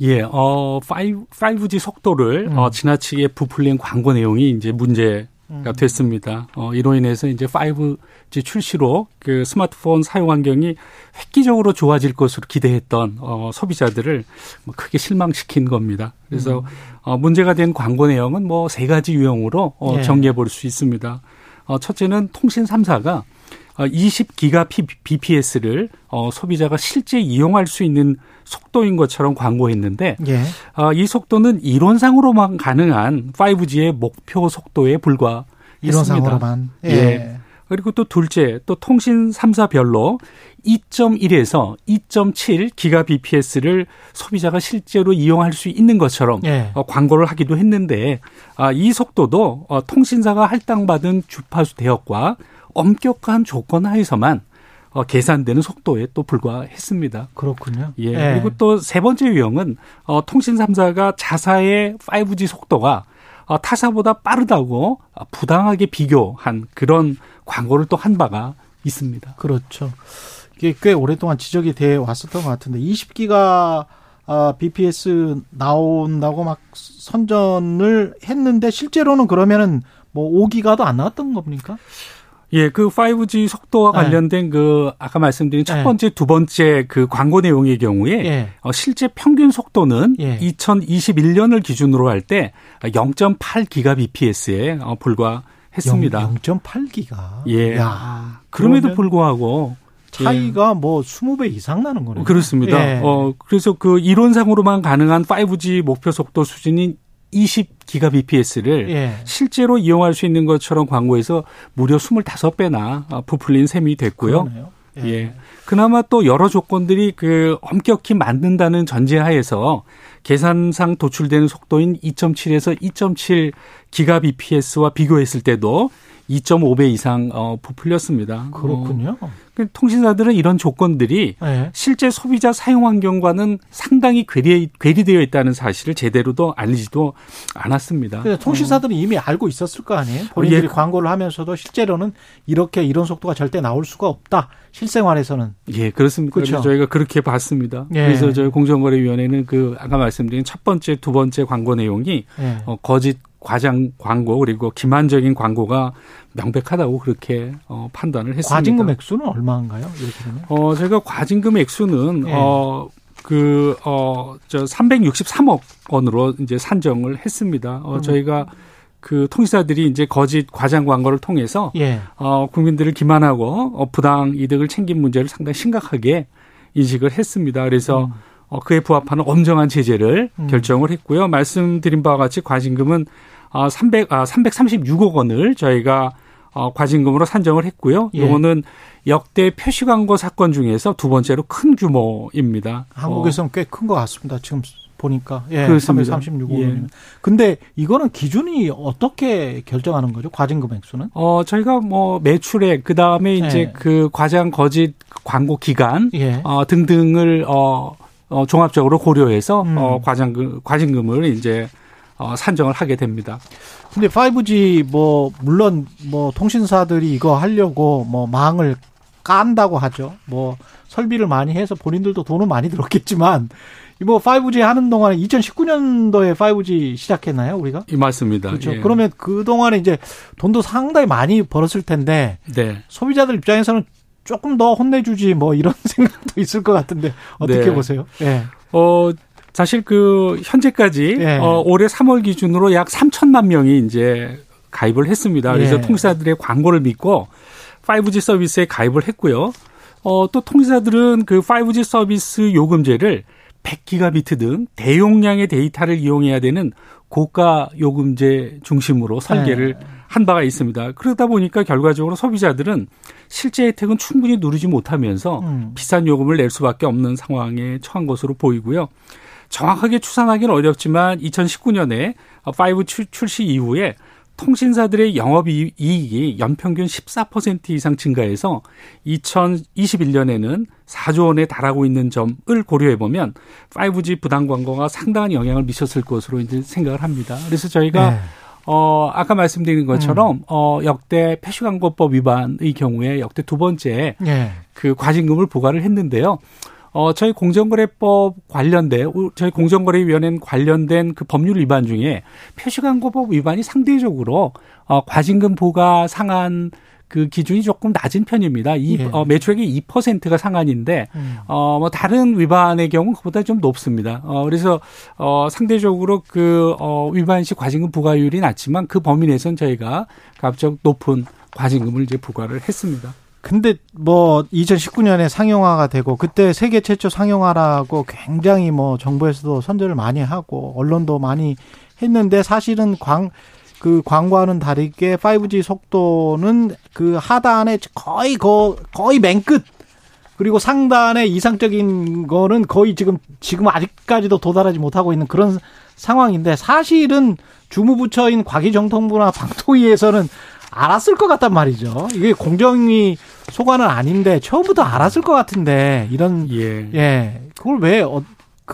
예, 어, 5, 5G 속도를 음. 어, 지나치게 부풀린 광고 내용이 이제 문제가 음. 됐습니다. 어, 이로 인해서 이제 5G 출시로 그 스마트폰 사용 환경이 획기적으로 좋아질 것으로 기대했던 어, 소비자들을 뭐 크게 실망시킨 겁니다. 그래서 음. 어, 문제가 된 광고 내용은 뭐 세 가지 유형으로 어, 예. 정리해 볼 수 있습니다. 어, 첫째는 통신 3사가 20기가 bps를 어, 소비자가 실제 이용할 수 있는 속도인 것처럼 광고했는데 예. 어, 이 속도는 이론상으로만 가능한 5G의 목표 속도에 불과했습니다. 이론상으로만. 예. 예. 그리고 또 둘째, 또 통신 3사별로 2.1에서 2.7 기가 bps를 소비자가 실제로 이용할 수 있는 것처럼 예. 어, 광고를 하기도 했는데 아, 이 속도도 어, 통신사가 할당받은 주파수 대역과 엄격한 조건 하에서만 어, 계산되는 속도에 또 불과했습니다. 그렇군요. 예. 그리고 또 세 번째 유형은 어, 통신 3사가 자사의 5G 속도가 어, 타사보다 빠르다고 어, 부당하게 비교한 그런 광고를 또 한 바가 있습니다. 그렇죠. 이게 꽤 오랫동안 지적이 돼 왔었던 것 같은데 20기가 아, BPS 나온다고 막 선전을 했는데 실제로는 그러면은 뭐 5기가도 안 나왔던 겁니까? 예, 그 5G 속도와 네. 관련된 그 아까 말씀드린 첫 네. 번째, 두 번째 그 광고 내용의 경우에 예. 어, 실제 평균 속도는 예. 2021년을 기준으로 할 때 0.8기가 bps에 어, 불과했습니다. 0.8기가. 예. 야, 그럼에도 불구하고 차이가 뭐 20배 이상 나는 거네요. 그렇습니다. 예. 어, 그래서 그 이론상으로만 가능한 5G 목표 속도 수준인 20기가 bps를 예. 실제로 이용할 수 있는 것처럼 광고해서 무려 25배나 어, 부풀린 셈이 됐고요. 그러네요. 예. 그나마 또 여러 조건들이 그 엄격히 맞는다는 전제하에서 계산상 도출되는 속도인 2.7에서 2.7 기가 bps와 비교했을 때도 2.5배 이상 어 부풀렸습니다. 그렇군요. 어, 그 통신사들은 이런 조건들이 예. 실제 소비자 사용 환경과는 상당히 괴리, 괴리되어 있다는 사실을 제대로도 알리지도 않았습니다. 통신사들은 이미 알고 있었을 거 아니에요? 본인들이 예. 광고를 하면서도 실제로는 이렇게 이런 속도가 절대 나올 수가 없다. 실생활에서는. 예, 그렇습니다. 그렇죠. 저희가 그렇게 봤습니다. 예. 그래서 저희 공정거래위원회는 그 아까 말씀드린 첫 번째, 두 번째 광고 내용이 예. 어, 거짓 과장 광고 그리고 기만적인 광고가 명백하다고 그렇게 어, 판단을 했습니다. 과징금 액수는 얼마인가요? 이렇게 되면? 어, 저희가 과징금 액수는 예. 어, 그, 어, 저 363억 원으로 이제 산정을 했습니다. 어, 음. 저희가 그 통신사들이 이제 거짓 과장 광고를 통해서 예. 어, 국민들을 기만하고 어, 부당 이득을 챙긴 문제를 상당히 심각하게 인식을 했습니다. 그래서 음. 어, 그에 부합하는 엄정한 제재를 음. 결정을 했고요. 말씀드린 바와 같이 과징금은 아, 300, 아, 336억 원을 저희가 어, 과징금으로 산정을 했고요. 예. 요거는 역대 표시 광고 사건 중에서 두 번째로 큰 규모입니다. 한국에서는 꽤큰 것 같습니다. 지금 보니까. 예. 그렇습니다. 336억 예. 원이면. 근데 이거는 기준이 어떻게 결정하는 거죠? 과징금 액수는? 어, 저희가 뭐 매출액, 그 다음에 이제 예. 그 과장 거짓 광고 기간, 예. 어, 등등을 어, 어, 종합적으로 고려해서 음. 어, 과장금, 과징금을 이제 어, 산정을 하게 됩니다. 근데 5G 뭐 물론 뭐 통신사들이 이거 하려고 뭐 망을 깐다고 하죠. 뭐 설비를 많이 해서 본인들도 돈은 많이 들었겠지만 이뭐 5G 하는 동안에 2019년도에 5G 시작했나요, 우리가? 이 맞습니다. 그렇죠. 예. 그러면 그 동안에 이제 돈도 상당히 많이 벌었을 텐데 네. 소비자들 입장에서는 조금 더 혼내주지 뭐 이런 생각도 있을 것 같은데 어떻게 네. 보세요? 예. 어, 사실 그 현재까지 예. 어, 올해 3월 기준으로 약 3천만 명이 이제 가입을 했습니다. 그래서 예. 통신사들의 광고를 믿고 5G 서비스에 가입을 했고요. 어, 또 통신사들은 그 5G 서비스 요금제를 100기가비트 등 대용량의 데이터를 이용해야 되는 고가 요금제 중심으로 설계를 네. 한 바가 있습니다. 그러다 보니까 결과적으로 소비자들은 실제 혜택은 충분히 누리지 못하면서 음. 비싼 요금을 낼 수밖에 없는 상황에 처한 것으로 보이고요. 정확하게 추산하기는 어렵지만 2019년에 5 출- 출시 이후에 통신사들의 영업이익이 연평균 14% 이상 증가해서 2021년에는 4조 원에 달하고 있는 점을 고려해 보면 5G 부당 광고가 상당한 영향을 미쳤을 것으로 이제 생각을 합니다. 그래서 저희가 네. 어, 아까 말씀드린 것처럼, 어, 역대 폐시광고법 위반의 경우에 역대 두 번째 예. 그 과징금을 부과를 했는데요. 어, 저희 공정거래법 관련된, 우- 저희 공정거래위원회는 관련된 그 법률 위반 중에 표시광고법 위반이 상대적으로, 어, 과징금 부과 상한 그 기준이 조금 낮은 편입니다. 이, 예. 어, 매출액의 2%가 상한인데, 음. 어, 뭐, 다른 위반의 경우는 그보다 좀 높습니다. 어, 그래서, 어, 상대적으로 그, 어, 위반 시 과징금 부과율이 낮지만 그 범위 내에선 저희가 가급적 높은 과징금을 이제 부과를 했습니다. 근데 뭐 2019년에 상용화가 되고 그때 세계 최초 상용화라고 굉장히 뭐 정부에서도 선전을 많이 하고 언론도 많이 했는데 사실은 광 그 광고와는 다르게 5G 속도는 그 하단에 거의 거 거의 맨 끝 그리고 상단에 이상적인 거는 거의 지금 지금 아직까지도 도달하지 못하고 있는 그런 상황인데 사실은 주무부처인 과기정통부나 방통위에서는 알았을 것 같단 말이죠. 이게 공정위 소관은 아닌데 처음부터 알았을 것 같은데 이런 예. 예 그걸 왜그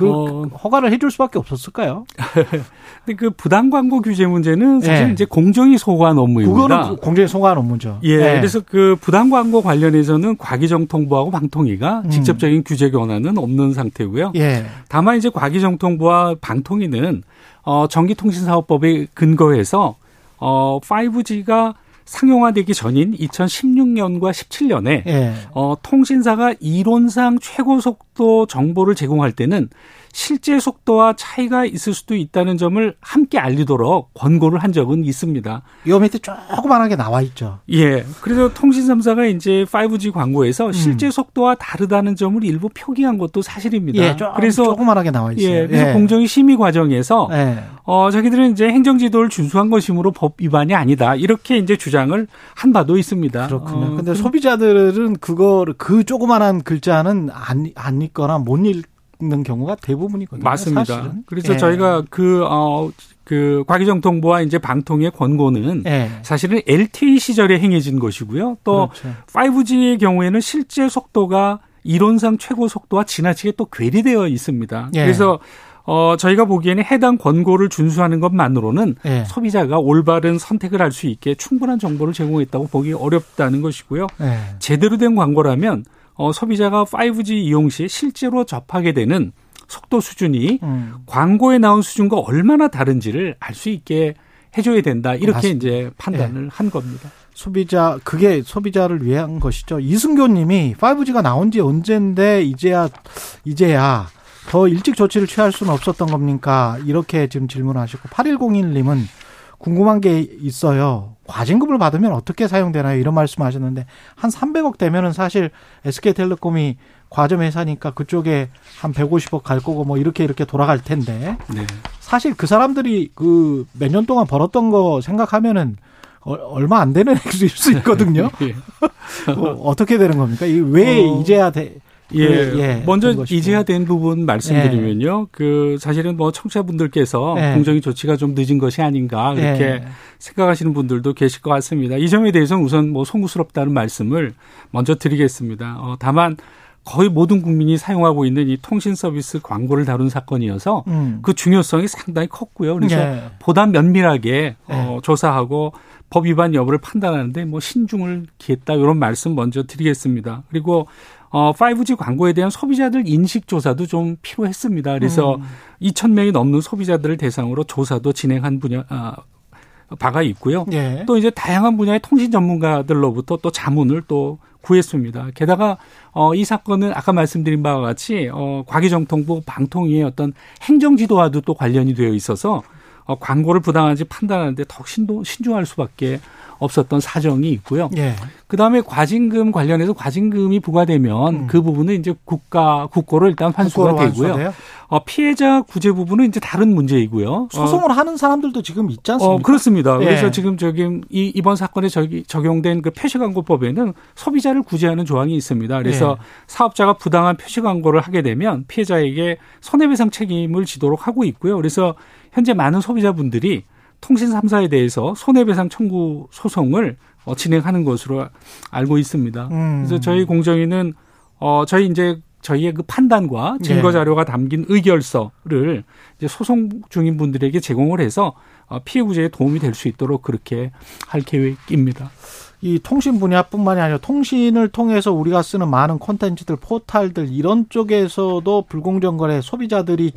어. 허가를 해줄 수밖에 없었을까요? 근데 그 부당 광고 규제 문제는 사실 예. 이제 공정위 소관 업무입니다. 그거는 공정위 소관 업무죠. 예, 그래서 그 부당 광고 관련해서는 과기정통부하고 방통위가 음. 직접적인 규제 권한은 없는 상태고요. 예. 다만 이제 과기정통부와 방통위는 어 전기통신사업법에 근거해서 어 5G가 상용화되기 전인 2016년과 17년에 예. 어, 통신사가 이론상 최고 속도 정보를 제공할 때는 실제 속도와 차이가 있을 수도 있다는 점을 함께 알리도록 권고를 한 적은 있습니다. 요 밑에 조그만하게 나와 있죠. 예. 그래서 통신 3사가 이제 5G 음. 광고에서 실제 속도와 다르다는 점을 일부 표기한 것도 사실입니다. 예, 조, 그래서 조그만하게 나와 있어요. 예, 그래서 공정위 심의 과정에서 예. 어, 자기들은 이제 행정 지도를 준수한 것이므로 법 위반이 아니다. 이렇게 이제 주장을 한 바도 있습니다. 그렇군요. 어, 근데 소비자들은 그거를 그 조그만한 글자는 안, 안 읽거나 못 읽 는 경우가 대부분이거든요. 맞습니다. 사실은. 그래서 예. 저희가 그, 어, 그 과기정통부와 이제 방통의 권고는 예. 사실은 LTE 시절에 행해진 것이고요. 또 그렇죠. 5G의 경우에는 실제 속도가 이론상 최고 속도와 지나치게 또 괴리되어 있습니다. 예. 그래서 어 저희가 보기에는 해당 권고를 준수하는 것만으로는 예. 소비자가 올바른 선택을 할 수 있게 충분한 정보를 제공했다고 보기 어렵다는 것이고요. 예. 제대로 된 광고라면 어 소비자가 5G 이용 시 실제로 접하게 되는 속도 수준이 음. 광고에 나온 수준과 얼마나 다른지를 알 수 있게 해줘야 된다. 이렇게 맞습니다. 이제 판단을 한 겁니다. 소비자 그게 소비자를 위한 것이죠. 이승교님이 5G가 나온 지 언젠데 이제야 이제야 더 일찍 조치를 취할 수는 없었던 겁니까? 이렇게 지금 질문하시고 8101님은 궁금한 게 있어요. 과징금을 받으면 어떻게 사용되나요? 이런 말씀 하셨는데 한 300억 되면은 사실 SK텔레콤이 과점 회사니까 그쪽에 한 150억 갈 거고 뭐 이렇게 이렇게 돌아갈 텐데 네. 사실 그 사람들이 그 몇 년 동안 벌었던 거 생각하면은 어, 얼마 안 되는 액수일 수 있거든요. 예. 어, 떻게 되는 겁니까? 왜 어, 이제야 돼? 예. 예, 먼저 된 것이고. 이제야 된 부분 말씀드리면요. 그 사실은 뭐 청취자분들께서 예. 공정위 조치가 좀 늦은 것이 아닌가 이렇게 예. 생각하시는 분들도 계실 것 같습니다. 이 점에 대해서는 우선 뭐 송구스럽다는 말씀을 먼저 드리겠습니다. 어, 다만 거의 모든 국민이 사용하고 있는 이 통신 서비스 광고를 다룬 사건이어서 음. 그 중요성이 상당히 컸고요. 그래서 예. 보다 면밀하게 어, 조사하고 법 위반 여부를 판단하는데 뭐 신중을 기했다 이런 말씀 먼저 드리겠습니다. 그리고 어 5G 광고에 대한 소비자들 인식 조사도 좀 필요했습니다. 그래서 음. 2천 명이 넘는 소비자들을 대상으로 조사도 진행한 분야 아, 바가 있고요. 예. 또 이제 다양한 분야의 통신 전문가들로부터 또 자문을 또 구했습니다. 게다가 어, 이 사건은 아까 말씀드린 바와 같이 어, 과기정통부 방통위의 어떤 행정지도와도 또 관련이 되어 있어서 어, 광고를 부당한지 판단하는데 더욱 신도, 신중할 수밖에 없었던 사정이 있고요. 예. 그 다음에 과징금 관련해서 과징금이 부과되면 음. 그 부분은 이제 국가 국고로 일단 환수가 되고요. 어, 피해자 구제 부분은 이제 다른 문제이고요. 어, 소송을 하는 사람들도 지금 있지 않습니까? 어, 그렇습니다. 예. 그래서 지금 저기 이, 이번 사건에 저기 적용된 그 표시 광고법에는 소비자를 구제하는 조항이 있습니다. 그래서 예. 사업자가 부당한 표시 광고를 하게 되면 피해자에게 손해배상 책임을 지도록 하고 있고요. 그래서 현재 많은 소비자분들이 통신 3사에 대해서 손해배상 청구 소송을 어, 진행하는 것으로 알고 있습니다. 음. 그래서 저희 공정위는 어 저희 이제 저희의 그 판단과 증거 예. 자료가 담긴 의결서를 이제 소송 중인 분들에게 제공을 해서 어, 피해 구제에 도움이 될 수 있도록 그렇게 할 계획입니다. 이 통신 분야뿐만이 아니라 통신을 통해서 우리가 쓰는 많은 콘텐츠들, 포탈들 이런 쪽에서도 불공정 거래 소비자들이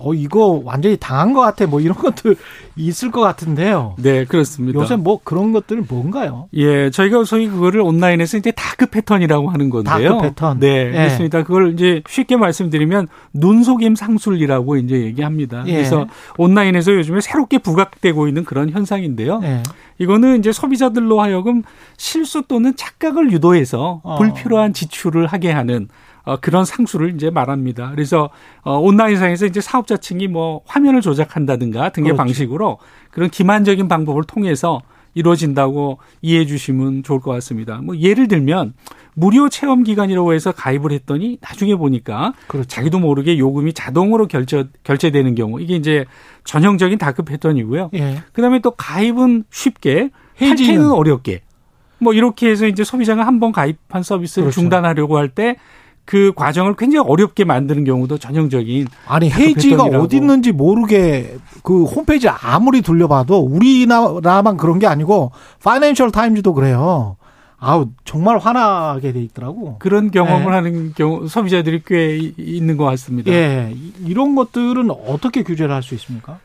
어 이거 완전히 당한 것 같아 뭐 이런 것들 있을 것 같은데요. 네, 그렇습니다. 요새 뭐 그런 것들은 뭔가요? 예, 저희가 소위 그거를 온라인에서 이제 dark pattern이라고 하는 건데요. dark pattern. 네, 예. 그렇습니다. 그걸 이제 쉽게 말씀드리면 눈속임 상술이라고 이제 얘기합니다. 예. 그래서 온라인에서 요즘에 새롭게 부각되고 있는 그런 현상인데요. 예. 이거는 이제 소비자들로 하여금 실수 또는 착각을 유도해서 어. 불필요한 지출을 하게 하는 어, 그런 상술을 이제 말합니다. 그래서 어, 온라인상에서 이제 사업자 측이 뭐 화면을 조작한다든가 등의 그렇죠. 방식으로 그런 기만적인 방법을 통해서 이루어진다고 이해해 주시면 좋을 것 같습니다. 뭐 예를 들면 무료 체험 기간이라고 해서 가입을 했더니 나중에 보니까 그렇죠. 자기도 모르게 요금이 자동으로 결제 결제되는 경우 이게 이제 전형적인 다크 패턴이고요. 예. 그다음에 또 가입은 쉽게 해지는. 어렵게 뭐 이렇게 해서 이제 소비자가 한 번 가입한 서비스를 그렇죠. 중단하려고 할 때 그 과정을 굉장히 어렵게 만드는 경우도 전형적인 아니 패턴이라고. 어디 있는지 모르게 그 홈페이지 아무리 돌려봐도 우리나라만 그런 게 아니고 파이낸셜 타임즈도 그래요. 아우 정말 화나게 돼 있더라고. 그런 경험을 네. 하는 경우 소비자들이 꽤 이- 있는 것 같습니다. 예, 이- 이런 것들은 어떻게 규제를 할 수 있습니까?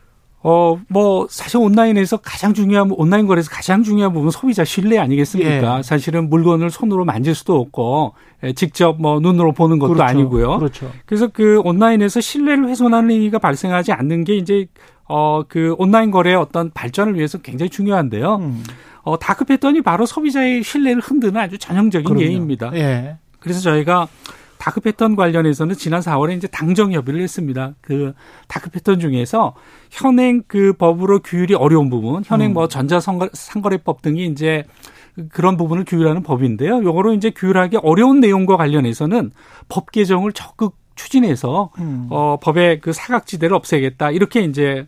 어, 뭐, 사실 온라인에서 가장 중요한, 온라인 거래에서 가장 중요한 부분은 소비자 신뢰 아니겠습니까? 예. 사실은 물건을 손으로 만질 수도 없고, 예, 직접 뭐 눈으로 보는 것도 그렇죠. 아니고요. 그렇죠. 그래서 그 온라인에서 신뢰를 훼손하는 행위가 발생하지 않는 게 이제, 어, 그 온라인 거래의 어떤 발전을 위해서 굉장히 중요한데요. 음, 어, dark pattern이 바로 소비자의 신뢰를 흔드는 아주 전형적인 그럼요. 예입니다. 예. 그래서 저희가 dark pattern 관련해서는 지난 4월에 이제 당정 협의를 했습니다. 그 dark pattern 중에서 현행 그 법으로 규율이 어려운 부분, 현행 음. 뭐 전자상거래법 등이 이제 그런 부분을 규율하는 법인데요. 요거로 이제 규율하기 어려운 내용과 관련해서는 법 개정을 적극 추진해서 음. 어 법의 그 사각지대를 없애겠다 이렇게 이제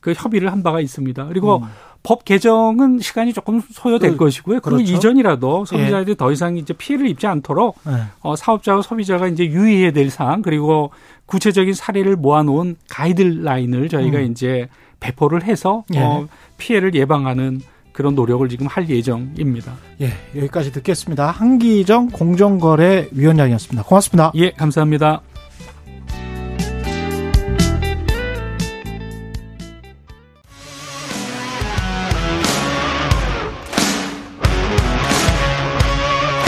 그 협의를 한 바가 있습니다. 그리고 음. 법 개정은 시간이 조금 소요될 그, 것이고요. 그 그렇죠. 이전이라도 소비자들이 더 이상 이제 피해를 입지 않도록 예. 어, 사업자와 소비자가 이제 유의해야 될 사항 그리고 구체적인 사례를 모아놓은 가이드라인을 저희가 음. 이제 배포를 해서 예. 어, 피해를 예방하는 그런 노력을 지금 할 예정입니다. 예, 여기까지 듣겠습니다. 한기정 공정거래위원장이었습니다. 고맙습니다. 예, 감사합니다.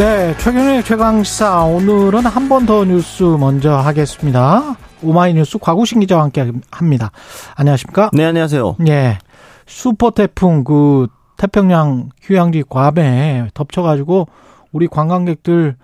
네, 최경의 최강시사 오늘은 한 번 더 뉴스 먼저 하겠습니다. 오마이뉴스 과구신 기자와 함께 합니다. 안녕하십니까? 네, 안녕하세요. 예. 슈퍼 태풍 그 태평양 휴양지 괌에 덮쳐가지고 우리 관광객들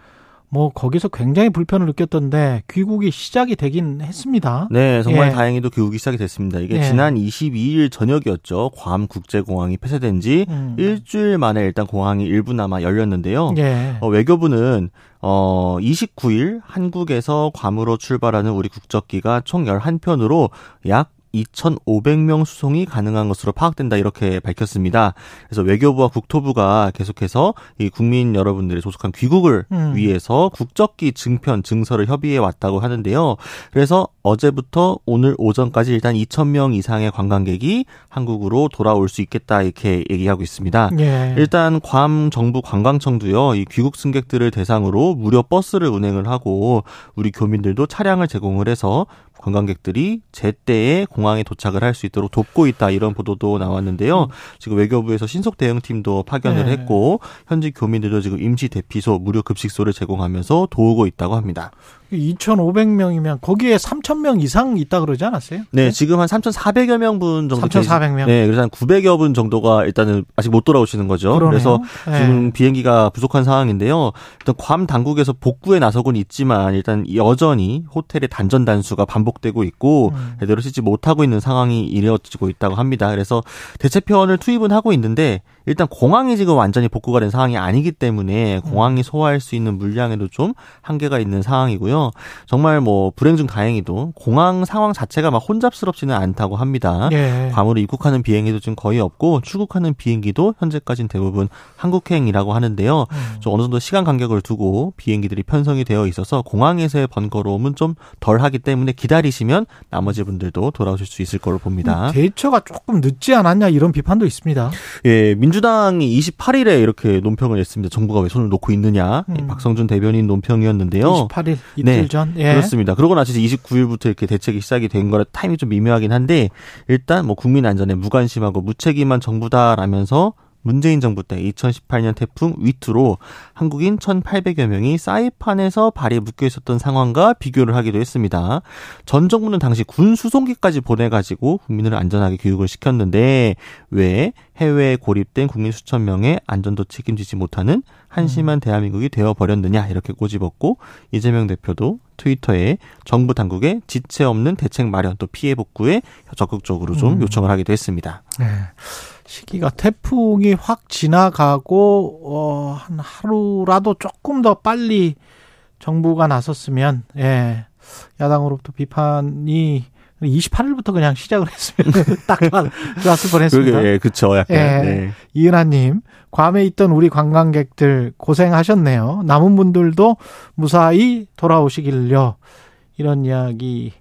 뭐 거기서 굉장히 불편을 느꼈던데 귀국이 시작이 되긴 했습니다. 네, 정말 예. 다행히도 교육이 시작이 됐습니다. 이게 예. 지난 22일 저녁이었죠. 괌 국제공항이 폐쇄된 지 음. 일주일 만에 일단 공항이 일부나마 열렸는데요. 예. 어, 외교부는 어 29일 한국에서 괌으로 출발하는 우리 국적기가 총 11편으로 약 2,500명 수송이 가능한 것으로 파악된다 이렇게 밝혔습니다. 그래서 외교부와 국토부가 계속해서 이 국민 여러분들의 소속한 귀국을 음. 위해서 국적기 증편 증서를 협의해 왔다고 하는데요. 그래서 어제부터 오늘 오전까지 일단 2,000명 이상의 관광객이 한국으로 돌아올 수 있겠다 이렇게 얘기하고 있습니다. 예. 일단 괌 정부 관광청도요. 이 귀국 승객들을 대상으로 무료 버스를 운행을 하고 우리 교민들도 차량을 제공을 해서 관광객들이 제때에 공항에 도착을 할 수 있도록 돕고 있다 이런 보도도 나왔는데요. 지금 외교부에서 신속 대응팀도 파견을 네. 했고 현지 교민들도 지금 임시 대피소 무료 급식소를 제공하면서 도우고 있다고 합니다. 2,500명이면 거기에 3,000명 이상 있다 그러지 않았어요? 네, 지금 한 3,400여 명분 정도 3,400명. 네, 그래서 한 900여 분 정도가 일단은 아직 못 돌아오시는 거죠. 그러네요. 그래서 네. 지금 비행기가 부족한 상황인데요. 일단 괌 당국에서 복구에 나서곤 있지만 일단 여전히 호텔의 단전 단수가 반복되고 있고 음. 제대로 쓰지 못하고 있는 상황이 이어지고 있다고 합니다. 그래서 대체편을 투입은 하고 있는데 일단 공항이 지금 완전히 복구가 된 상황이 아니기 때문에 공항이 소화할 수 있는 물량에도 좀 한계가 있는 상황이고요. 정말 뭐 불행 중 다행히도 공항 상황 자체가 막 혼잡스럽지는 않다고 합니다. 예. 괌으로 입국하는 비행기도 지금 거의 없고 출국하는 비행기도 현재까지는 대부분 한국행이라고 하는데요. 음. 좀 어느 정도 시간 간격을 두고 비행기들이 편성이 되어 있어서 공항에서의 번거로움은 좀 덜하기 때문에 기다리시면 나머지 분들도 돌아오실 수 있을 거로 봅니다. 대처가 조금 늦지 않았냐 이런 비판도 있습니다. 예, 민주 당이 28일에 이렇게 논평을 냈습니다. 정부가 왜 손을 놓고 있느냐. 이 음. 박성준 대변인 논평이었는데요. 28일 이틀 네, 전. 예. 그렇습니다. 그러고 나서 이제 29일부터 이렇게 대책이 시작이 된 거라 타임이 좀 미묘하긴 한데 일단 뭐 국민 안전에 무관심하고 무책임한 정부다라면서 문재인 정부 때 2018년 태풍 위투로 한국인 1,800여 명이 사이판에서 발이 묶여 있었던 상황과 비교를 하기도 했습니다. 전 정부는 당시 군 수송기까지 보내가지고 국민을 안전하게 교육을 시켰는데 왜 해외에 고립된 국민 수천 명의 안전도 책임지지 못하는 한심한 대한민국이 되어버렸느냐 이렇게 꼬집었고 이재명 대표도 트위터에 정부 당국의 지체 없는 대책 마련 또 피해 복구에 적극적으로 좀 음. 요청을 하기도 했습니다. 네. 시기가 태풍이 확 지나가고 어, 한 하루라도 조금 더 빨리 정부가 나섰으면 예. 야당으로부터 비판이 28일부터 그냥 시작을 했으면 딱 좋았- 좋았을 뻔했습니다. 그러게 예, 그쵸 약간 예. 네. 이은하님, 괌에 있던 우리 관광객들 고생하셨네요. 남은 분들도 무사히 돌아오시길요. 이런 이야기.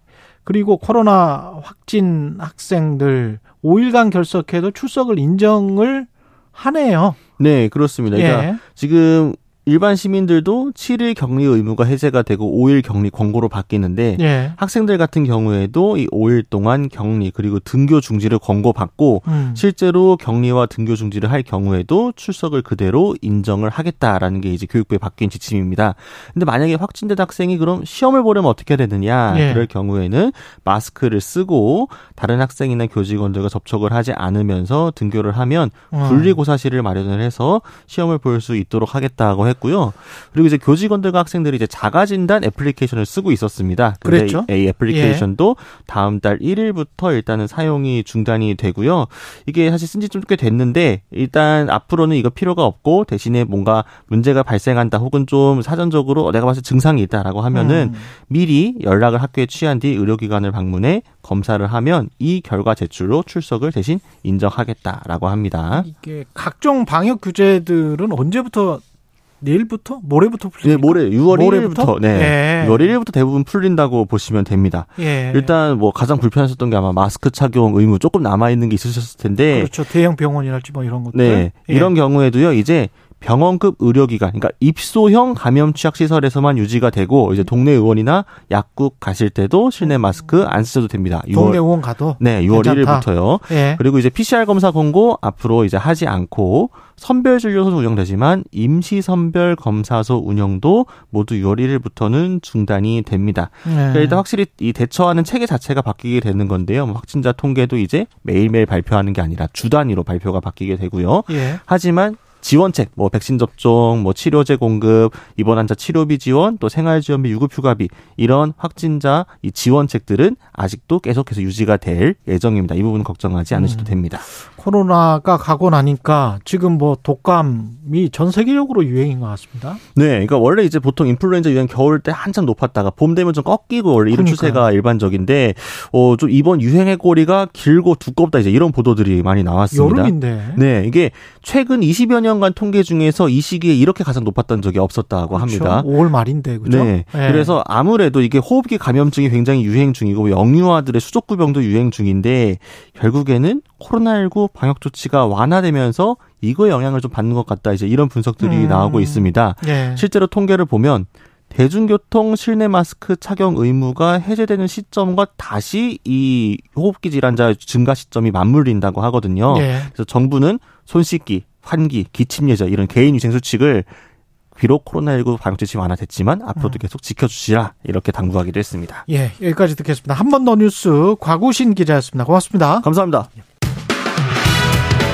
그리고 코로나 확진 학생들 5일간 결석해도 출석을 인정을 하네요. 네 그렇습니다. 그러니까 예. 지금 일반 시민들도 7일 격리 의무가 해제가 되고 5일 격리 권고로 바뀌는데 예. 학생들 같은 경우에도 이 5일 동안 격리 그리고 등교 중지를 권고받고 음. 실제로 격리와 등교 중지를 할 경우에도 출석을 그대로 인정을 하겠다라는 게 이제 교육부에 바뀐 지침입니다. 근데 만약에 확진된 학생이 그럼 시험을 보려면 어떻게 되느냐? 예. 그럴 경우에는 마스크를 쓰고 다른 학생이나 교직원들과 접촉을 하지 않으면서 등교를 하면 음. 분리고사실을 마련을 해서 시험을 볼 수 있도록 하겠다고 했고요. 그리고 이제 교직원들과 학생들이 이제 자가진단 애플리케이션을 쓰고 있었습니다. 그랬죠. 이 애플리케이션도 다음 달 1일부터 일단은 사용이 중단이 되고요. 이게 사실 쓴 지 좀 꽤 됐는데 일단 앞으로는 이거 필요가 없고 대신에 뭔가 문제가 발생한다 혹은 좀 사전적으로 내가 봤을 때 증상이 있다라고 하면은 음. 미리 연락을 학교에 취한 뒤 의료기관을 방문해 검사를 하면 이 결과 제출로 출석을 대신 인정하겠다라고 합니다. 이게 각종 방역 규제들은 언제부터 내일부터 모레부터 풀립니까? 네, 모레 6월 모레부터? 1일부터 네. 예. 6월 1일부터 대부분 풀린다고 보시면 됩니다. 예. 일단 뭐 가장 불편하셨던 게 아마 마스크 착용 의무 조금 남아 있는 게 있으셨을 텐데 그렇죠. 대형 병원이랄지 뭐 이런 것들. 네. 예. 이런 경우에도 이제 병원급 의료기관, 그러니까 입소형 감염 취약 시설에서만 유지가 되고 이제 동네 의원이나 약국 가실 때도 실내 마스크 안 쓰셔도 됩니다. 동네 의원 가도 네, 6월 괜찮다. 1일부터요. 예. 그리고 이제 PCR 검사 권고 앞으로 이제 하지 않고 선별 진료소 운영되지만 임시 선별 검사소 운영도 모두 6월 1일부터는 중단이 됩니다. 예. 그러니까 일단 확실히 이 대처하는 체계 자체가 바뀌게 되는 건데요. 뭐 확진자 통계도 이제 매일매일 발표하는 게 아니라 주 단위로 발표가 바뀌게 되고요. 예. 하지만 지원책, 뭐 백신 접종, 뭐 치료제 공급, 입원 환자 치료비 지원, 또 생활지원비, 유급휴가비 이런 확진자 이 지원책들은 아직도 계속해서 유지가 될 예정입니다. 이 부분 걱정하지 않으셔도 음. 됩니다. 코로나가 가고 나니까 지금 뭐 독감이 전 세계적으로 유행인 것 같습니다. 네, 그러니까 원래 이제 보통 인플루엔자 유행 겨울 때 한참 높았다가 봄 되면 좀 꺾이고 원래 이런 그러니까요. 추세가 일반적인데 어 좀 이번 유행의 꼬리가 길고 두껍다 이제 이런 보도들이 많이 나왔습니다. 여름인데. 네, 이게 최근 20여 년간 통계 중에서 이 시기에 이렇게 가장 높았던 적이 없었다고 합니다. 5월 말인데 그죠? 네. 예. 그래서 아무래도 이게 호흡기 감염증이 굉장히 유행 중이고 영유아들의 수족구병도 유행 중인데 결국에는 코로나19 방역 조치가 완화되면서 이거에 영향을 좀 받는 것 같다. 이제 이런 분석들이 음. 나오고 있습니다. 예. 실제로 통계를 보면 대중교통 실내 마스크 착용 의무가 해제되는 시점과 다시 이 호흡기 질환자 증가 시점이 맞물린다고 하거든요. 예. 그래서 정부는 손 씻기, 환기, 기침 예절 이런 개인 위생 수칙을 비록 코로나19 방역 조치 완화됐지만 앞으로도 계속 지켜주시라 이렇게 당부하기도 했습니다. 예, 여기까지 듣겠습니다. 한 번 더 뉴스 과구신 기자였습니다. 고맙습니다. 감사합니다.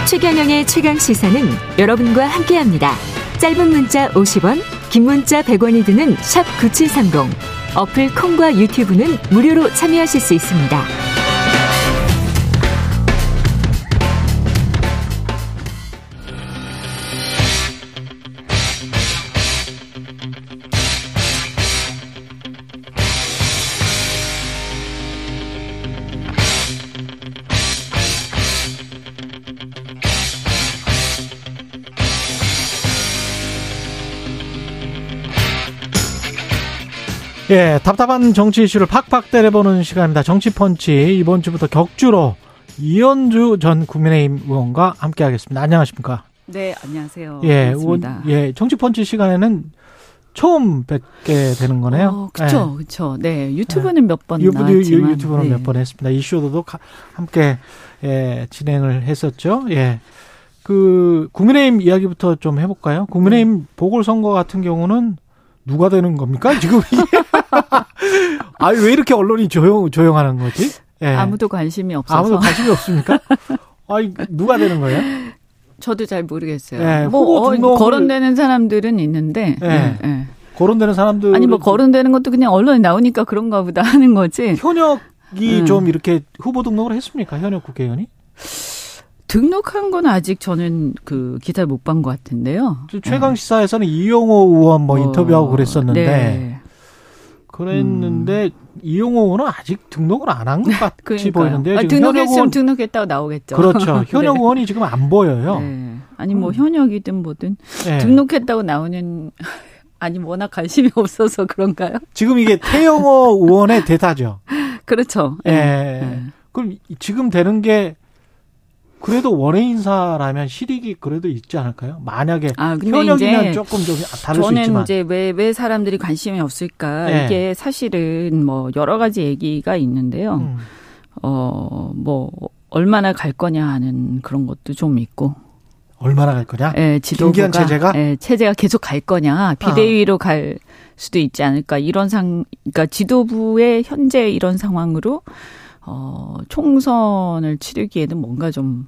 최경영의 최강 시사는 여러분과 함께합니다. 짧은 문자 50원, 긴 문자 100원이 드는 샵 9730. 어플 콩과 유튜브는 무료로 참여하실 수 있습니다. 예, 답답한 정치 이슈를 팍팍 때려보는 시간입니다. 정치펀치 이번 주부터 격주로 이현주 전 국민의힘 의원과 함께하겠습니다. 안녕하십니까? 네, 안녕하세요. 예, 반갑습니다. 의원, 예, 정치펀치 시간에는 처음 뵙게 되는 거네요. 어, 그쵸, 그쵸. 네, 유튜브는 몇번 유튜브, 나왔지만. 유튜브는 네. 몇번 했습니다. 이슈도도 가- 함께 예, 진행을 했었죠. 예. 그 국민의힘 이야기부터 좀 해볼까요? 국민의힘 네. 보궐선거 같은 경우는 누가 되는 겁니까? 지금 아니 왜 이렇게 언론이 조용 조용하는 거지? 예. 아무도 관심이 없어서. 아무도 관심이 없습니까? 아니 누가 되는 거예요? 저도 잘 모르겠어요. 네, 뭐, 어, 거론되는 사람들은 있는데. 네. 네, 네. 거론되는 사람들 아니, 뭐, 거론되는 것도 그냥 언론에 나오니까 그런가 보다 하는 거지. 현역이 음. 좀 이렇게 후보 등록을 했습니까? 현역 국회의원이? 등록한 건 아직 저는 그 기사를 못 본 것 같은데요. 최강 시사에서는 이용호 의원 뭐 어, 인터뷰하고 그랬었는데 네. 그랬는데 이용호 의원은 아직 등록을 안 한 것 같이 그러니까요. 보이는데요. 아, 등록했으면 등록했다고 나오겠죠. 그렇죠. 현역 네. 의원이 지금 안 보여요. 네. 아니 뭐 현역이든 뭐든 네. 등록했다고 나오는 아니 워낙 관심이 없어서 그런가요? 지금 이게 태영호 의원의 대타죠. 그렇죠. 예. 네. 그럼 지금 되는 게 그래도 원외 인사라면 실익이 그래도 있지 않을까요? 만약에 아, 근데 현역이면 조금 좀 다를 수 저는 있지만 이제 왜, 왜 사람들이 관심이 없을까? 네. 이게 사실은 뭐 여러 가지 얘기가 있는데요. 음. 어, 뭐, 얼마나 갈 거냐 하는 그런 것도 좀 있고. 얼마나 갈 거냐? 예, 지도부가. 체제가? 예, 체제가 계속 갈 거냐. 비대위로 갈 수도 있지 않을까. 이런 상, 그러니까 지도부의 현재 이런 상황으로, 어, 총선을 치르기에는 뭔가 좀,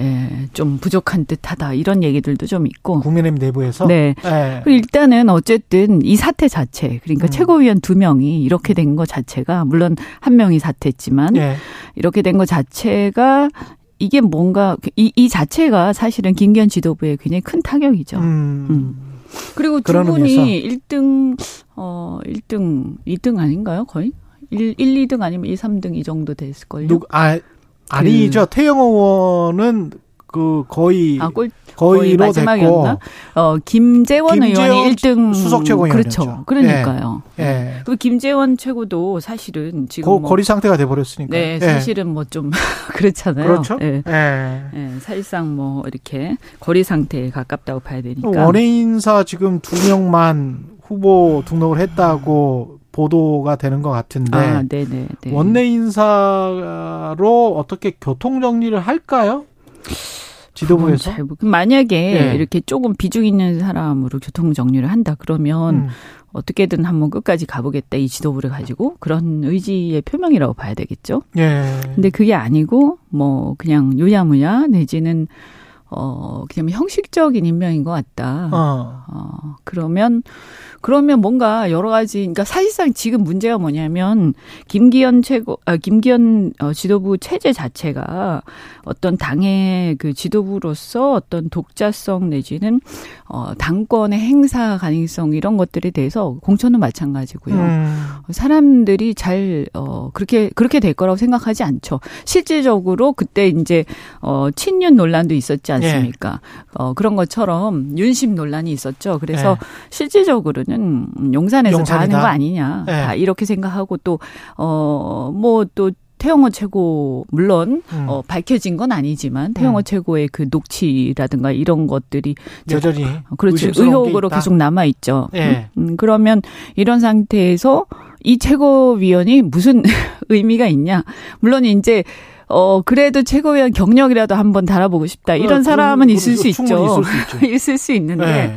예, 좀 부족한 듯 하다. 이런 얘기들도 좀 있고. 국민의힘 내부에서 네. 예. 일단은 어쨌든 이 사태 자체, 그러니까 음. 최고위원 두 명이 이렇게 된것 자체가, 물론 한 명이 사퇴했지만, 예. 이렇게 된것 자체가 이게 뭔가 이, 이 자체가 사실은 김기현 지도부에 굉장히 큰 타격이죠. 음. 음. 그리고 두 분이 의미에서. 1등 어 1등 2등 아닌가요? 거의 1, 1 2등 아니면 2, 3등 이 정도 됐을걸요. 누, 아, 아니죠. 태영호 의원은 그 거의 아, 꼴, 거의로 거의 마지막이었나? 됐고 어, 김재원 김재원 의원이 1등 수석 최고위원이었죠. 그렇죠. 그러니까요. 예. 그 김재원 최고도 사실은 지금 거, 뭐, 거리 상태가 돼 버렸으니까. 네, 예. 사실은 뭐좀 그렇잖아요. 그렇죠. 예. 예. 예, 사실상 뭐 이렇게 거리 상태에 가깝다고 봐야 되니까. 원외 인사 지금 두 명만 후보 등록을 했다고 보도가 되는 것 같은데 아, 네, 네, 네. 원내 인사로 어떻게 교통 정리를 할까요? 지도부에서? 잘 만약에 예. 이렇게 조금 비중 있는 사람으로 교통 정리를 한다 그러면 음. 어떻게든 한번 끝까지 가보겠다 이 지도부를 가지고 그런 의지의 표명이라고 봐야 되겠죠. 예. 근데 그게 아니고 뭐 그냥 유야무야 내지는 어, 그냥 형식적인 임명인 것 같다. 어. 어, 그러면, 그러면 뭔가 여러 가지, 그러니까 사실상 지금 문제가 뭐냐면, 김기현 최고, 아, 김기현 어, 지도부 체제 자체가 어떤 당의 그 지도부로서 어떤 독자성 내지는, 어, 당권의 행사 가능성 이런 것들에 대해서 공천은 마찬가지고요. 음. 사람들이 잘, 어, 그렇게, 그렇게 될 거라고 생각하지 않죠. 실질적으로 그때 이제, 어, 친윤 논란도 있었지 않습니까? 어, 그런 것처럼 윤심 논란이 있었죠. 그래서 네. 실질적으로는 용산에서 다 하는 용산이다. 거 아니냐. 네. 다 이렇게 생각하고 또, 어, 뭐 또, 태영호 최고 물론 음. 어 밝혀진 건 아니지만 태영호 음. 최고의 그 녹취라든가 이런 것들이 여전히 그렇죠. 의심스러운 게 의혹으로. 계속 남아 있죠. 예. 음, 그러면 이런 상태에서 이 최고위원이 무슨 의미가 있냐? 물론 이제 어 그래도 최고위원 경력이라도 한번 달아보고 싶다. 이런 어, 사람은 있을 수 있죠. 있을 수. 있을 수 있는데 예.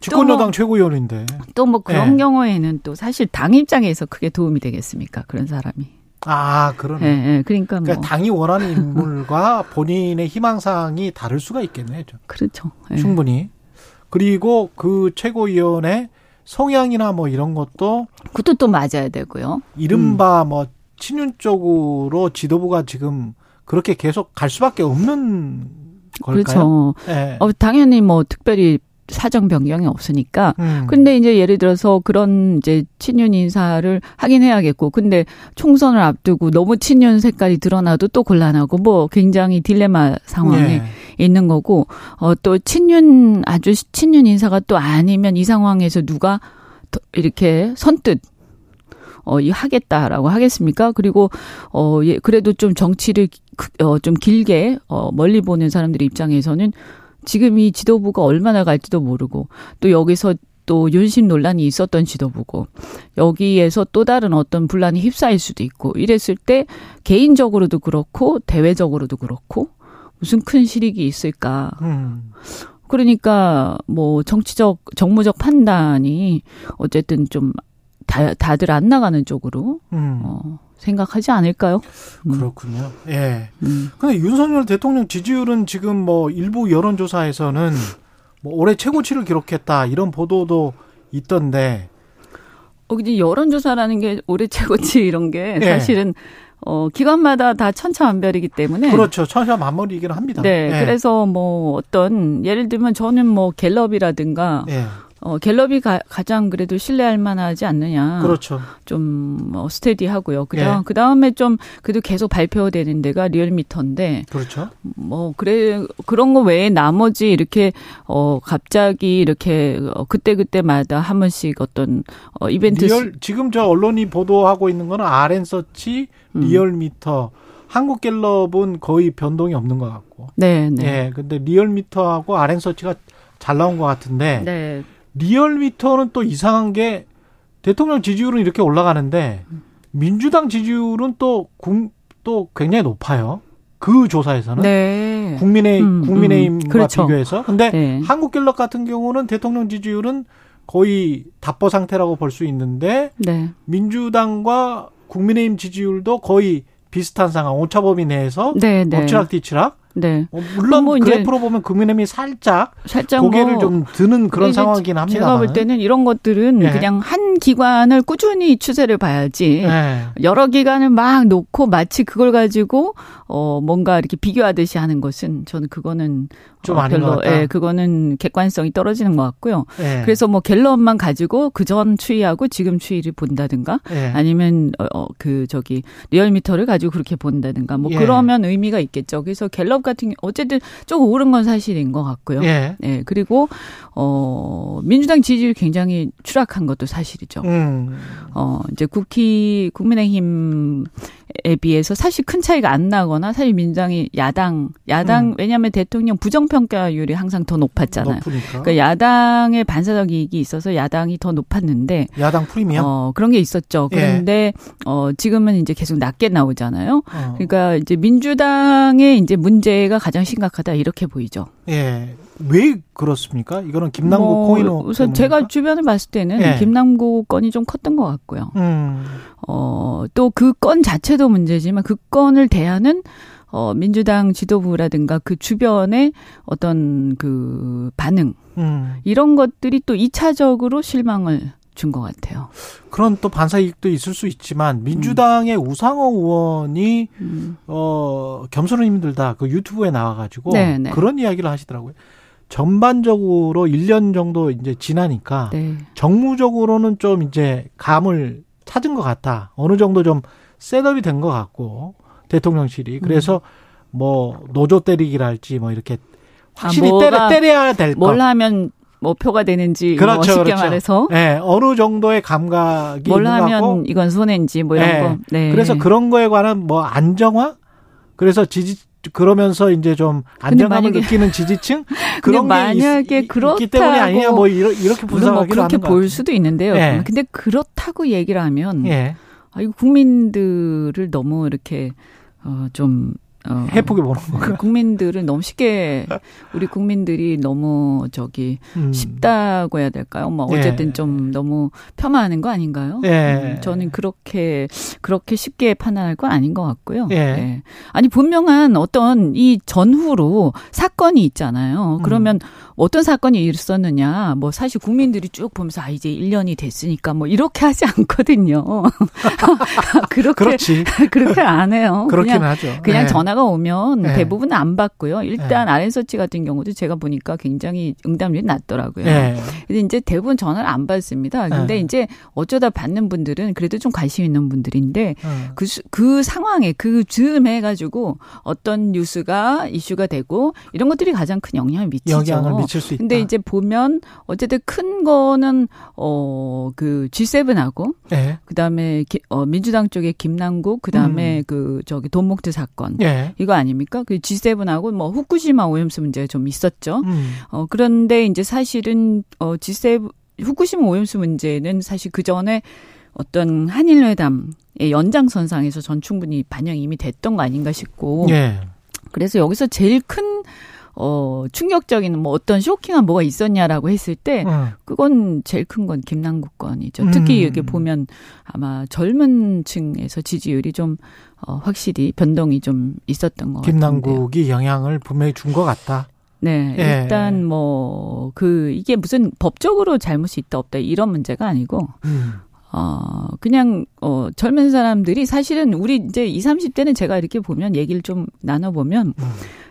집권여당 또 뭐- 최고위원인데. 또 뭐 그런 예. 경우에는 또 사실 당 입장에서 크게 도움이 되겠습니까? 그런 사람이. 아, 그러네. 예, 예. 그러니까 뭐 그러니까 당이 원하는 인물과 본인의 희망사항이 다를 수가 있겠네요. 좀. 그렇죠. 예. 충분히. 그리고 그 최고위원의 성향이나 뭐 이런 것도 그것도 또 맞아야 되고요. 이른바 뭐 친윤 쪽으로 지도부가 지금 그렇게 계속 갈 수밖에 없는 걸까요? 그렇죠. 예. 어, 당연히 뭐 특별히 사정 변경이 없으니까 음. 근데 이제 예를 들어서 그런 이제 친윤 인사를 하긴 해야겠고, 근데 총선을 앞두고 너무 친윤 색깔이 드러나도 또 곤란하고, 뭐 굉장히 딜레마 상황에 예. 있는 거고, 어, 또 친윤, 아주 친윤 인사가 또 아니면 이 상황에서 누가 더 이렇게 선뜻 어, 이 하겠다라고 하겠습니까? 그리고 어, 예, 그래도 좀 정치를 그- 어, 좀 길게 어, 멀리 보는 사람들의 입장에서는 지금 이 지도부가 얼마나 갈지도 모르고 또 여기서 또 윤심 논란이 있었던 지도부고 여기에서 또 다른 어떤 분란이 휩싸일 수도 있고 이랬을 때 개인적으로도 그렇고 대외적으로도 그렇고 무슨 큰 실익이 있을까? 음. 그러니까 뭐 정치적 정무적 판단이 어쨌든 좀 다, 다들 안 나가는 쪽으로 음. 어, 생각하지 않을까요? 음. 그렇군요. 예. 음. 근데 윤석열 대통령 지지율은 지금 뭐 일부 여론조사에서는 뭐 올해 최고치를 기록했다 이런 보도도 있던데 어, 근데 여론조사라는 게 올해 최고치 이런 게 예. 사실은 어, 기관마다 다 천차만별이기 때문에 그렇죠. 천차만별이기는 합니다. 네, 예. 그래서 뭐 어떤 예를 들면 저는 뭐 갤럽이라든가 예. 어, 갤럽이 가, 장 그래도 신뢰할 만하지 않느냐. 그렇죠. 좀 어, steady하고요. 그다음 예. 그 다음에 좀 그래도 계속 발표되는 데가 리얼미터인데 그렇죠. 뭐 그래 그런 거 외에 나머지 이렇게 어 갑자기 이렇게 어, 그때 그때마다 한 번씩 어떤 어 이벤트 리얼 지금 저 언론이 보도하고 있는 거는 RN서치, 음. 리얼미터, 한국갤럽은 거의 변동이 없는 것 같고. 네, 네. 예. 근데 리얼미터하고 RN서치가 잘 나온 것 같은데 네. 리얼미터는 또 이상한 게 대통령 지지율은 이렇게 올라가는데 민주당 지지율은 또, 국, 또 굉장히 높아요. 그 조사에서는. 네. 국민의, 음, 국민의힘과 음, 그렇죠. 비교해서. 근데 네. 한국갤럽 같은 경우는 대통령 지지율은 거의 답보 상태라고 볼 수 있는데 네. 민주당과 국민의힘 지지율도 거의 비슷한 상황. 오차범위 내에서 네, 네. 엎치락뒤치락. 네. 어, 물론 뭐 이제 그래프로 보면 국민의힘이 살짝 살짝 고개를 뭐 좀 드는 그런 상황이긴 합니다. 제가 볼 때는 이런 것들은 예. 그냥 한 기관을 꾸준히 추세를 봐야지. 네. 여러 기관을 막 놓고 마치 그걸 가지고 어 뭔가 이렇게 비교하듯이 하는 것은 저는 그거는 좀 어, 별로. 예, 그거는 객관성이 떨어지는 것 같고요. 예. 그래서 뭐 갤럽만 가지고 그 전 추이하고 지금 추이를 본다든가 예. 아니면 어, 어, 그 저기 리얼미터를 가지고 그렇게 본다든가 뭐 예. 그러면 의미가 있겠죠. 그래서 갤럽 같은 경- 어쨌든 조금 오른 건 사실인 것 같고요. 예. 네, 그리고 어 민주당 지지율이 굉장히 추락한 것도 사실이죠. 음. 어 이제 국희 국민의힘 에 비해서 사실 큰 차이가 안 나거나 사실 민주당이 야당 야당 음. 왜냐하면 대통령 부정평가율이 항상 더 높았잖아요. 높으니까. 그러니까 야당의 반사적 이익이 있어서 야당이 더 높았는데 야당 프리미엄. 어 그런 게 있었죠. 예. 그런데 어 지금은 이제 계속 낮게 나오잖아요. 어. 그러니까 이제 민주당의 이제 문제가 가장 심각하다 이렇게 보이죠. 예. 왜 그렇습니까? 이거는 김남국 뭐 코인호. 우선 때문입니까? 제가 주변을 봤을 때는 예. 김남국 건이 좀 컸던 것 같고요. 음. 어, 또 그 건 자체도 문제지만 그 건을 대하는 어, 민주당 지도부라든가 그 주변의 어떤 그 반응 음. 이런 것들이 또 2차적으로 실망을 준 것 같아요. 그런 또 반사 이익도 있을 수 있지만 민주당의 우상호 의원이 음. 어 겸손은 힘들다 그 유튜브에 나와가지고 네, 네. 그런 이야기를 하시더라고요. 전반적으로 1년 정도 이제 지나니까 네. 정무적으로는 좀 이제 감을 찾은 것 같다. 어느 정도 좀 셋업이 된 것 같고 대통령실이 그래서 뭐 노조 때리기랄지 뭐 이렇게 확실히 아, 때려, 때려야 될 것. 뭘 하면 뭐 표가 되는지 그렇죠, 뭐 쉽게 그렇죠. 말해서 예, 어느 정도의 감각이 뭘 있는 것 같고 하면 이건 손해인지 뭐 이런 네. 거. 네. 그래서 그런 거에 관한 뭐 안정화 그래서 지지 그러면서 이제 좀 안정감을 만약에- 느끼는 지지층 그런 게 만약에 있, 있기 때문이 아니냐 뭐 이렇게 물론 뭐 그렇게 볼. 수도 있는데요. 예. 근데 그렇다고 얘기를 하면 예. 아, 이거 국민들을 너무 이렇게 어, 좀 어, 해프게 보는 거. 국민들을 너무 쉽게 우리 국민들이 너무 저기 음. 쉽다고 해야 될까요? 뭐 예. 어쨌든 좀 너무 폄하하는 거 아닌가요? 예. 음, 저는 그렇게 그렇게 쉽게 판단할 건 아닌 것 같고요. 예. 아니 분명한 어떤 이 전후로 사건이 있잖아요. 음. 그러면 어떤 사건이 있었느냐? 뭐 사실 국민들이 쭉 보면서 아 이제 1년이 됐으니까 뭐 이렇게 하지 않거든요. 그렇게 그렇지. 그렇게 안 해요. 그렇긴 그냥 하죠. 그냥 예. 전화가 오면 예. 대부분 안 받고요. 일단 아랜서치 같은 경우도 제가 보니까 굉장히 응답률이 낮더라고요. 예. 근데 이제 대부분 전화를 안 받습니다. 근데 예. 이제 어쩌다 받는 분들은 그래도 좀 관심 있는 분들인데 음. 그, 수- 그 상황에 그 즈음 해 가지고 어떤 뉴스가 이슈가 되고 이런 것들이 가장 큰 영향을 미치죠. 영향을 미칠 수 있다. 근데 이제 보면 어쨌든 큰 거는 어그 G7하고 예. 그다음에 기- 어 민주당 쪽에 김남국 그다음에 그 저기 돈목트 사건 예. 이거 아닙니까? 그 G7하고 뭐 후쿠시마 오염수 문제가 좀 있었죠. 음. 어 그런데 이제 사실은 어 G7 후쿠시마 오염수 문제는 사실 그 전에 어떤 한일 회담의 연장선상에서 전 충분히 반영이 이미 됐던 거 아닌가 싶고 예. 그래서 여기서 제일 큰 어, 충격적인 뭐 어떤 쇼킹한 뭐가 있었냐라고 했을 때 음. 그건 제일 큰 건 김남국 건이죠. 음. 특히 이게 보면 아마 젊은 층에서 지지율이 좀 어, 확실히 변동이 좀 있었던 것 같아요. 김남국이 영향을 분명히 준 것 같다. 네, 예. 일단 뭐 그 이게 무슨 법적으로 잘못이 있다 없다 이런 문제가 아니고 음. 어 그냥 어 젊은 사람들이 사실은 우리 이제 20, 30대는 제가 이렇게 보면 얘기를 좀 나눠 보면 음.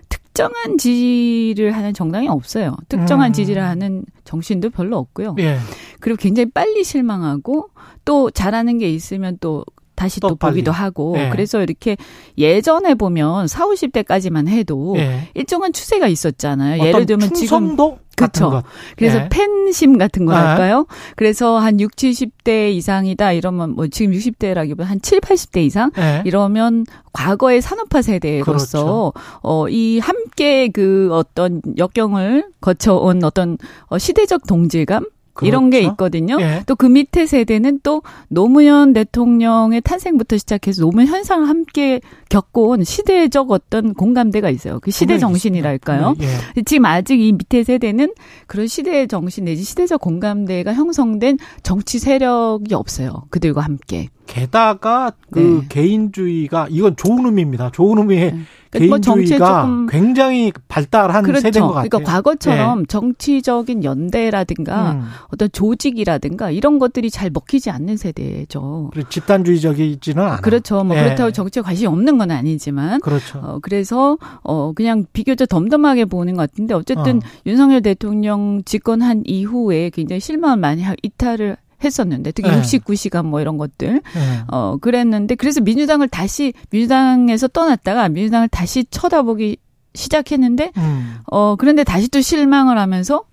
특정한 지지를 하는 정당이 없어요. 특정한 음. 지지를 하는 정신도 별로 없고요. 예. 그리고 굉장히 빨리 실망하고 또 잘하는 게 있으면 또 다시 또 또. 보기도 하고 예. 그래서 이렇게 예전에 보면 4, 50대까지만 해도 예. 일정한 추세가 있었잖아요. 예를 들면 지금 충성도 그쵸. 것. 그래서 예. 팬심 같은 거 아. 할까요? 그래서 한 6, 70대 이상이다 이러면 뭐 지금 60대라기보다 한 7, 80대 이상 예. 이러면 과거의 산업화 세대로서 그렇죠. 어, 이 함께 그 어떤 역경을 거쳐온 어떤 어, 시대적 동질감 이런 게 그렇죠. 있거든요. 예. 또그 밑에 세대는 또 노무현 대통령의 탄생부터 시작해서 노무현 현상을 함께 겪어온 시대적 어떤 공감대가 있어요. 그 시대 정신이랄까요? 있습니다. 예. 지금 아직 이 밑에 세대는 그런 시대의 정신 내지 시대적 공감대가 형성된 정치 세력이 없어요. 그들과 함께. 게다가 그 네. 개인주의가 이건 좋은 의미입니다. 좋은 의미의 네. 뭐 정치에 개인주의가 조금 굉장히 발달한 그렇죠. 세대인 것 같아요. 그러니까 과거처럼 정치적인 연대라든가 음. 어떤 조직이라든가 이런 것들이 잘 먹히지 않는 세대죠. 그리고 집단주의적이지는 않아. 그렇죠. 뭐 예. 그렇다고 정치에 관심이 없는 건 아니지만 그렇죠. 어, 그래서, 어, 그냥 비교적 덤덤하게 보는 것 같은데, 어쨌든 어. 윤석열 대통령 집권한 이후에 굉장히 실망을 많이 하, 이탈을 했었는데, 특히 네. 69시간 뭐 이런 것들, 예. 어, 그랬는데, 그래서 민주당을 다시, 민주당에서 떠났다가 민주당을 다시 쳐다보기 시작했는데, 음. 어, 그런데 다시 또 실망을 하면서,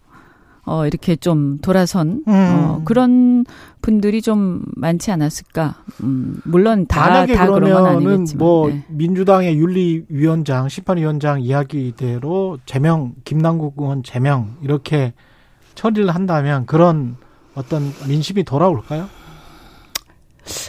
어, 이렇게 좀 돌아선, 음. 어, 그런 분들이 좀 많지 않았을까. 음, 물론 다, 만약에 다 그런 건 그러면은 아니겠지만. 뭐 네. 민주당의 윤리위원장, 심판위원장 이야기대로 제명 김남국 의원 제명 이렇게 처리를 한다면 그런 어떤 민심이 돌아올까요?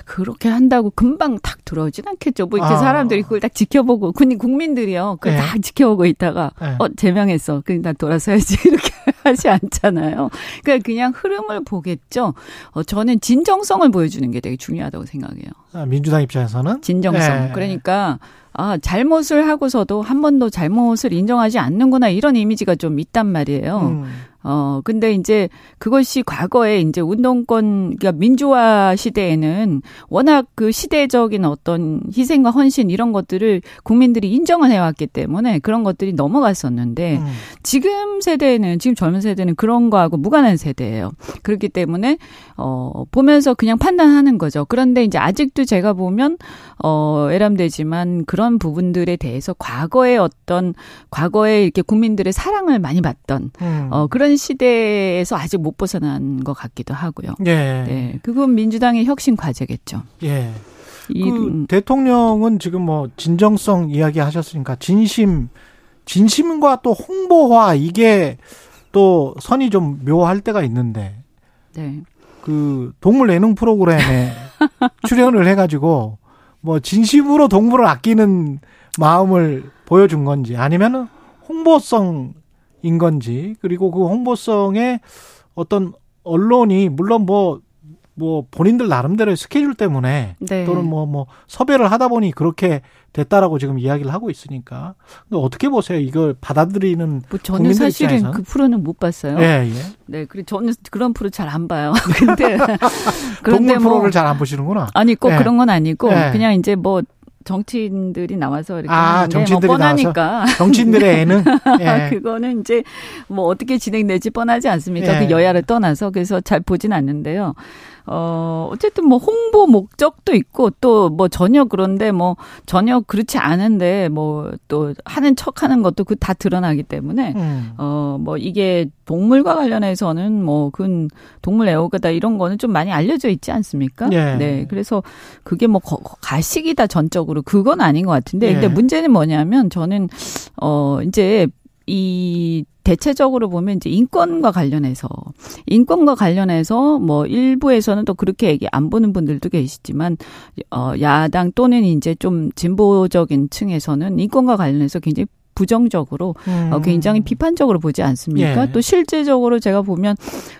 그렇게 한다고 금방 탁 들어오진 않겠죠. 뭐 이렇게 아. 사람들이 그걸 딱 지켜보고, 근데 국민들이요. 그걸 네. 딱 지켜보고 있다가, 네. 어, 제명했어. 그냥 나 돌아서야지. 이렇게 하지 않잖아요. 그러니까 그냥 흐름을 보겠죠. 어, 저는 진정성을 보여주는 게 되게 중요하다고 생각해요. 아, 민주당 입장에서는 진정성. 예. 그러니까 아 잘못을 하고서도 한 번도 잘못을 인정하지 않는구나 이런 이미지가 좀 있단 말이에요. 음. 어 근데 이제 그것이 과거에 이제 운동권 그러니까 민주화 시대에는 워낙 그 시대적인 어떤 희생과 헌신 이런 것들을 국민들이 인정을 해왔기 때문에 그런 것들이 넘어갔었는데 음. 지금 세대는 지금 젊은 세대는 그런 거하고 무관한 세대예요. 그렇기 때문에 어 보면서 그냥 판단하는 거죠. 그런데 이제 아직도 제가 보면 어 애람되지만 그런 부분들에 대해서 과거의 어떤 과거에 이렇게 국민들의 사랑을 많이 받던 음. 어 그런 시대에서 아직 못 벗어난 것 같기도 하고요. 예. 네, 그건 민주당의 혁신 과제겠죠. 예. 이 그 음, 대통령은 지금 뭐 진정성 이야기 하셨으니까 진심 진심과 또 홍보화 이게 또 선이 좀 묘할 때가 있는데 네. 그 동물 예능 프로그램에 출연을 해가지고 뭐 진심으로 동물을 아끼는 마음을 보여준 건지 아니면은 홍보성 인 건지 그리고 그 홍보성에 어떤 언론이 물론 뭐뭐 본인들 나름대로의 스케줄 때문에 네. 또는 뭐뭐 섭외를 하다 보니 그렇게 됐다라고 지금 이야기를 하고 있으니까 근데 어떻게 보세요 이걸 받아들이는 뭐 저는 사실은 입장에서는? 그 프로는 못 봤어요. 예, 예. 네, 그리고 저는 그런 프로 잘 안 봐요. 근데 동물 뭐 프로를 잘안 보시는구나. 아니 꼭 예. 그런 건 아니고 예. 그냥 이제 뭐 정치인들이 나와서 이렇게 아, 하는데 정치인들이 뭐 뻔하니까 정치인들의 애는 예. 그거는 이제 뭐 어떻게 진행될지 뻔하지 않습니까? 예. 그 여야를 떠나서 그래서 잘 보진 않는데요. 어, 어쨌든 뭐 홍보 목적도 있고 또 뭐 전혀 그런데 뭐 전혀 그렇지 않은데 뭐 또 하는 척 하는 것도 그 다 드러나기 때문에 음. 어, 뭐 이게 동물과 관련해서는 뭐그 동물 애호가다 이런 거는 좀 많이 알려져 있지 않습니까? 예. 네. 그래서 그게 뭐 거- 가식이다 전적으로 그건 아닌 것 같은데 예. 근데 문제는 뭐냐면 저는 어 이제 이 대체적으로 보면 이제 인권과 관련해서 인권과 관련해서 뭐 일부에서는 또 그렇게 얘기 안 보는 분들도 계시지만 어 야당 또는 이제 좀 진보적인 층에서는 인권과 관련해서 굉장히 부정적으로 어, 음. 굉장히 비판적으로 보지 않습니까? 예. 또 실제적으로 제가 보면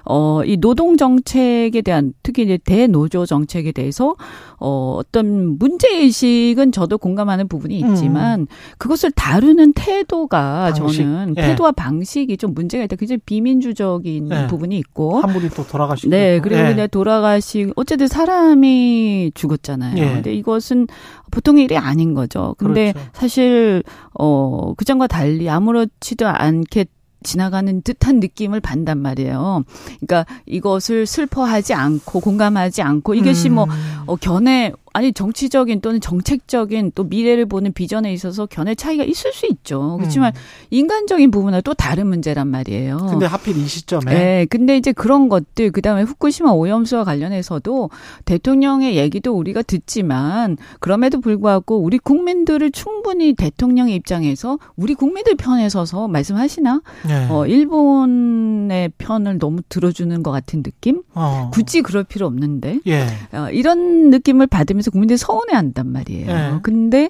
어, 이 노동 정책에 대한 특히 이제 대노조 정책에 대해서 어, 어떤 문제 의식은 저도 공감하는 부분이 있지만 그것을 다루는 태도가 음. 방식. 저는 예. 태도와 방식이 좀 문제가 있다. 굉장히 비민주적인 예. 부분이 있고 한 분이 또 돌아가시고 네, 그리고 예. 그냥 돌아가시 어쨌든 사람이 죽었잖아요. 예. 근데 이것은 보통 일이 아닌 거죠. 근데 그렇죠. 사실 어 그전과 달리 아무렇지도 않게 지나가는 듯한 느낌을 받단 말이에요. 그러니까 이것을 슬퍼하지 않고 공감하지 않고 이것이 뭐 음. 어, 견해 아니 정치적인 또는 정책적인 또 미래를 보는 비전에 있어서 견해 차이가 있을 수 있죠. 그렇지만 인간적인 부분은 또 다른 문제란 말이에요. 음. 근데 하필 이 시점에 네, 근데 이제 그런 것들 그다음에 후쿠시마 오염수와 관련해서도 대통령의 얘기도 우리가 듣지만 그럼에도 불구하고 우리 국민들을 충분히 대통령의 입장에서 우리 국민들 편에 서서 말씀하시나? 예. 어, 일본의 편을 너무 들어주는 것 같은 느낌? 어. 굳이 그럴 필요 없는데. 예. 어, 이런 느낌을 받으면 서 국민들이 서운해 한단 말이에요. 예. 근데,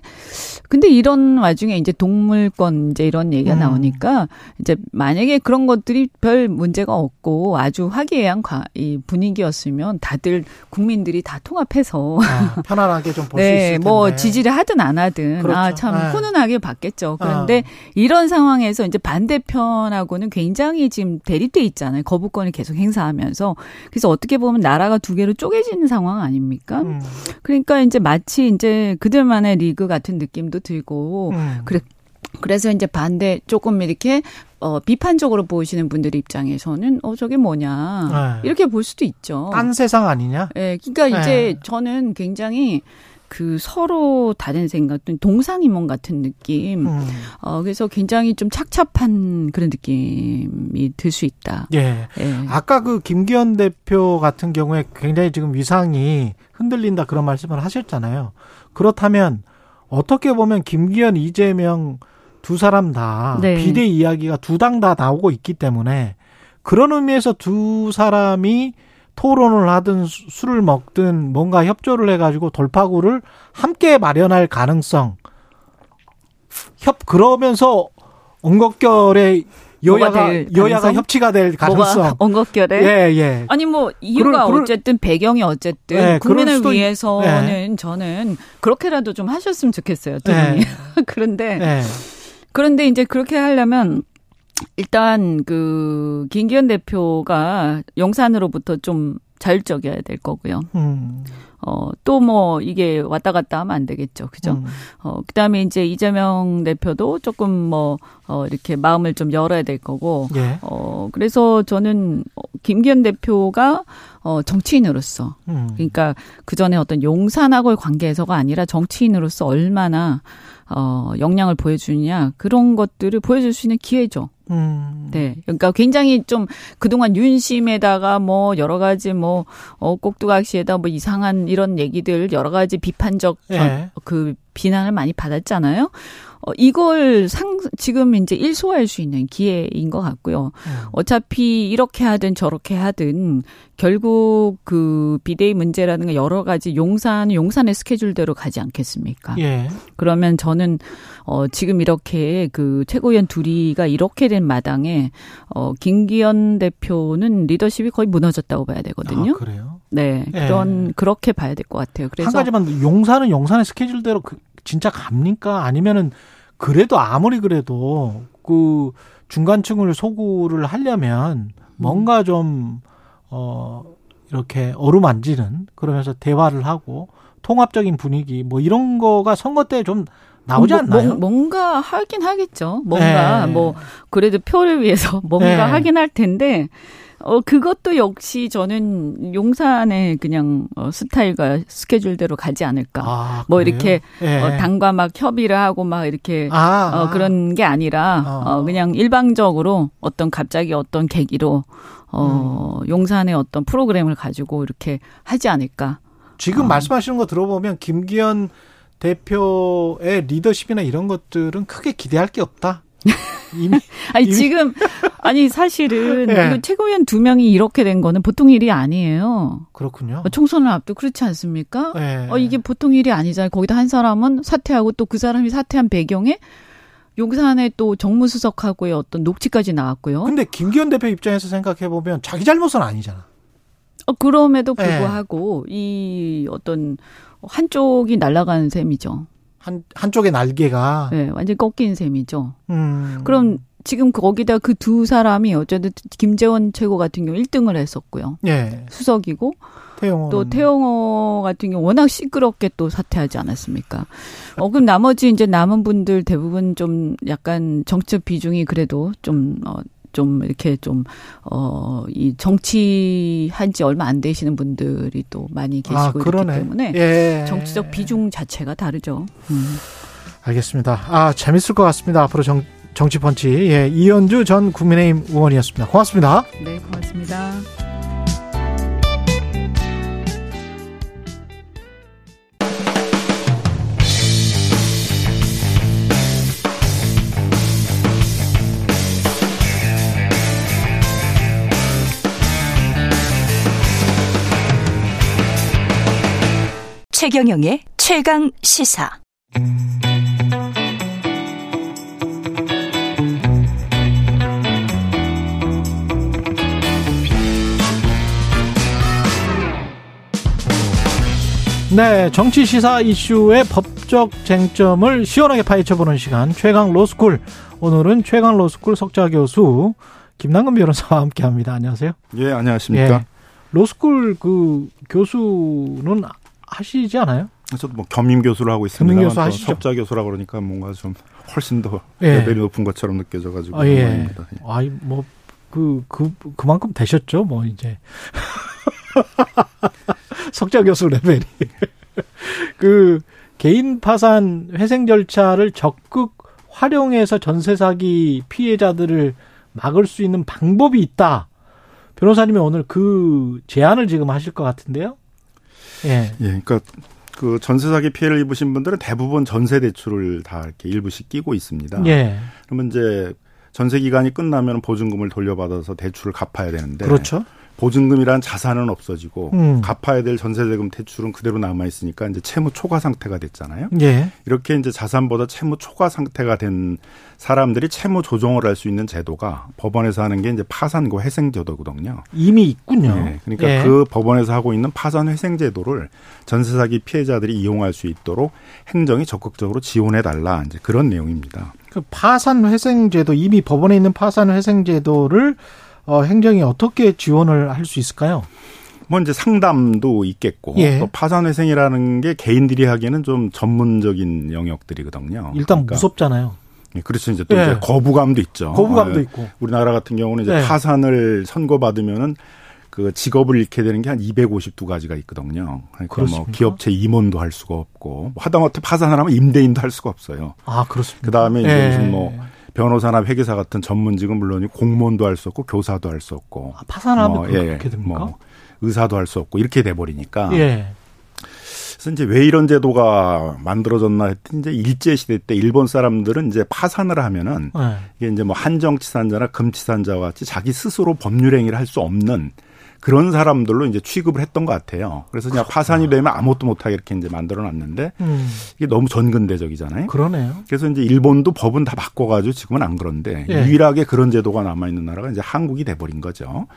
근데 이런 와중에 이제 동물권 이제 이런 얘기가 음. 나오니까 이제 만약에 그런 것들이 별 문제가 없고 아주 화기애애한 과- 이 분위기였으면 다들 국민들이 다 통합해서 아, 편안하게 좀 볼수 있을 네, 텐데. 뭐 지지를 하든 안 하든 그렇죠. 아참 네. 훈훈하게 봤겠죠. 그런데 이런 상황에서 이제 반대편하고는 굉장히 지금 대립돼 있잖아요. 거부권을 계속 행사하면서 그래서 어떻게 보면 나라가 두 개로 쪼개지는 상황 아닙니까? 음. 그러니까 이제 마치 이제 그들만의 리그 같은 느낌도 들고 음. 그래 그래서 이제 반대 조금 이렇게 어 비판적으로 보시는 분들 입장에서는 어 저게 뭐냐 네. 이렇게 볼 수도 있죠. 딴 세상 아니냐? 예, 그러니까 네. 이제 저는 굉장히 그 서로 다른 생각, 동상이몽 같은 느낌. 음. 어, 그래서 굉장히 좀 착잡한 그런 느낌이 들 수 있다. 예. 예. 아까 그 김기현 대표 같은 경우에 굉장히 지금 위상이 흔들린다 그런 말씀을 하셨잖아요. 그렇다면 어떻게 보면 김기현, 이재명 두 사람 다 네. 비대 이야기가 두 당 다 나오고 있기 때문에 그런 의미에서 두 사람이 토론을 하든 수- 술을 먹든 뭔가 협조를 해가지고 돌파구를 함께 마련할 가능성. 협 그러면서 엉겁결에 여야가 될 여야가? 협치가 될 가능성. 엉겁결에? 예 예. 아니 뭐 이유가 그럴- 그럴- 어쨌든 배경이 어쨌든 네, 그럴 국민을 위해서는 저는 그렇게라도 좀 하셨으면 좋겠어요. 두 네. 분이. 그런데 예. 그런데 이제 그렇게 하려면 일단 그 김기현 대표가 용산으로부터 좀 자율적이어야 될 거고요. 음. 어, 또 뭐 이게 왔다 갔다 하면 안 되겠죠. 그죠? 음. 어, 그 다음에 이제 이재명 대표도 조금 뭐, 어, 이렇게 마음을 좀 열어야 될 거고. 예. 어, 그래서 저는 어, 김기현 대표가 어, 정치인으로서 음. 그러니까 그 전에 어떤 용산하고의 관계에서가 아니라 정치인으로서 얼마나 어, 역량을 보여주느냐 그런 것들을 보여줄 수 있는 기회죠. 음. 네. 그러니까 굉장히 좀 그동안 윤심에다가 뭐 여러 가지 뭐, 어, 꼭두각시에다 뭐 이상한 이런 얘기들 여러 가지 비판적 전- 예. 그 비난을 많이 받았잖아요. 어, 이걸 상, 지금 이제 일소할 수 있는 기회인 것 같고요. 음. 어차피 이렇게 하든 저렇게 하든 결국 그 비대위 문제라는 게 여러 가지 용산, 용산의 스케줄대로 가지 않겠습니까? 예. 그러면 저는 어 지금 이렇게 그 최고위원 둘이가 이렇게 된 마당에 어 김기현 대표는 리더십이 거의 무너졌다고 봐야 되거든요. 아, 그래요? 네. 예. 그런 그렇게 봐야 될 것 같아요. 그래서 한 가지만 용산은 용산의 스케줄대로 그- 진짜 갑니까? 아니면은 그래도 아무리 그래도 그 중간층을 소구를 하려면 뭔가 좀 어, 이렇게 어루만지는 그러면서 대화를 하고 통합적인 분위기 뭐 이런 거가 선거 때 좀 나오지 뭐, 않나요? 뭐, 뭔가 하긴 하겠죠. 뭔가 네. 뭐 그래도 표를 위해서 뭔가 네. 하긴 할 텐데 어 그것도 역시 저는 용산의 그냥 어, 스타일과 스케줄대로 가지 않을까. 아, 뭐? 이렇게 예. 어, 당과 막 협의를 하고 막 이렇게 아, 어, 아. 그런 게 아니라 어. 어, 그냥 일방적으로 어떤 갑자기 어떤 계기로 어, 음. 용산의 어떤 프로그램을 가지고 이렇게 하지 않을까. 지금 어. 말씀하시는 거 들어보면 김기현 대표의 리더십이나 이런 것들은 크게 기대할 게 없다. 이미 아니 이미- 지금 아니 사실은 예. 이거 최고위원 두 명이 이렇게 된 거는 보통 일이 아니에요. 그렇군요. 어, 총선을 앞두고 그렇지 않습니까? 예. 어 이게 보통 일이 아니잖아요. 거기다 한 사람은 사퇴하고 또 그 사람이 사퇴한 배경에 용산에 또 정무수석하고의 어떤 녹취까지 나왔고요. 근데 김기현 대표 입장에서 생각해 보면 자기 잘못은 아니잖아. 어, 그럼에도 예. 불구하고 이 어떤 한쪽이 날아가는 셈이죠. 한 한쪽의 날개가 네, 완전 꺾인 셈이죠. 음. 그럼 지금 거기다 그 두 사람이 어쨌든 김재원 최고 같은 경우 1등을 했었고요. 예. 수석이고 태영호 또 태영호 같은 경우 워낙 시끄럽게 또 사퇴하지 않았습니까? 어 그럼 나머지 이제 남은 분들 대부분 좀 약간 정치적 비중이 그래도 좀 어, 좀 이렇게 좀 어 이 정치한 지 얼마 안 되시는 분들이 또 많이 계시고 아, 그러네. 때문에 예. 정치적 비중 자체가 다르죠. 음. 알겠습니다. 아, 재밌을 것 같습니다. 앞으로 정, 정치 펀치. 예, 이현주 전 국민의힘 의원이었습니다. 고맙습니다. 네, 고맙습니다. 최경영의 최강 시사. 네, 정치 시사 이슈의 법적 쟁점을 시원하게 파헤쳐보는 시간 최강 로스쿨. 오늘은 최강 로스쿨 석좌 교수 김남근 변호사와 함께합니다. 안녕하세요. 예, 안녕하십니까. 예. 로스쿨 그 교수는 하시지 않아요? 저도 뭐 겸임 교수를 하고 있습니다. 겸임 교수 하시죠. 석자 교수라 그러니까 뭔가 좀 훨씬 더 예. 레벨이 높은 것처럼 느껴져가지고 아, 예. 예. 아이 뭐 그 그 그, 만큼 되셨죠, 뭐 이제 석자 교수 레벨이 그 개인 파산 회생 절차를 적극 활용해서 전세 사기 피해자들을 막을 수 있는 방법이 있다. 변호사님이 오늘 그 제안을 지금 하실 것 같은데요. 예. 예, 그러니까 그 전세 사기 피해를 입으신 분들은 대부분 전세 대출을 다 이렇게 일부씩 끼고 있습니다. 예. 그러면 이제 전세 기간이 끝나면 보증금을 돌려받아서 대출을 갚아야 되는데 그렇죠. 보증금이란 자산은 없어지고 음. 갚아야 될 전세대금 대출은 그대로 남아 있으니까 이제 채무 초과 상태가 됐잖아요. 예. 이렇게 이제 자산보다 채무 초과 상태가 된 사람들이 채무 조정을 할 수 있는 제도가 법원에서 하는 게 이제 파산고 회생 제도거든요. 이미 있군요. 네, 그러니까 예. 그 법원에서 하고 있는 파산 회생 제도를 전세 사기 피해자들이 이용할 수 있도록 행정이 적극적으로 지원해 달라 이제 그런 내용입니다. 그 파산 회생 제도 이미 법원에 있는 파산 회생 제도를 어, 행정이 어떻게 지원을 할 수 있을까요? 뭐 이제 상담도 있겠고 예. 또 파산 회생이라는 게 개인들이 하기에는 좀 전문적인 영역들이거든요. 일단 그러니까 무섭잖아요. 예, 그렇죠. 이제 또 예. 이제 거부감도 있죠. 거부감도 어, 있고. 우리나라 같은 경우는 이제 예. 파산을 선고받으면은 그 직업을 잃게 되는 게 한 252가지가 있거든요. 그러니까 뭐 그렇습니까? 기업체 임원도 할 수가 없고 뭐 하다못해 파산을 하면 임대인도 할 수가 없어요. 아 그렇습니다. 그 다음에 이제 예. 무슨 뭐 변호사나 회계사 같은 전문직은 물론이 공무원도 할 수 없고 교사도 할 수 없고 아, 파산하면 뭐, 그렇게 됩니까? 뭐 의사도 할 수 없고 이렇게 돼 버리니까 예. 그래서 이제 왜 이런 제도가 만들어졌나 했더니 이제 일제 시대 때 일본 사람들은 이제 파산을 하면은 예. 이게 이제 뭐 한정치산자나 금치산자와 같이 자기 스스로 법률 행위를 할 수 없는 그런 사람들로 이제 취급을 했던 것 같아요. 그래서 그냥 파산이 되면 아무것도 못하게 이렇게 이제 만들어 놨는데 음, 이게 너무 전근대적이잖아요. 그러네요. 그래서 이제 일본도 법은 다 바꿔가지고 지금은 안 그런데 예. 유일하게 그런 제도가 남아 있는 나라가 이제 한국이 돼버린 거죠.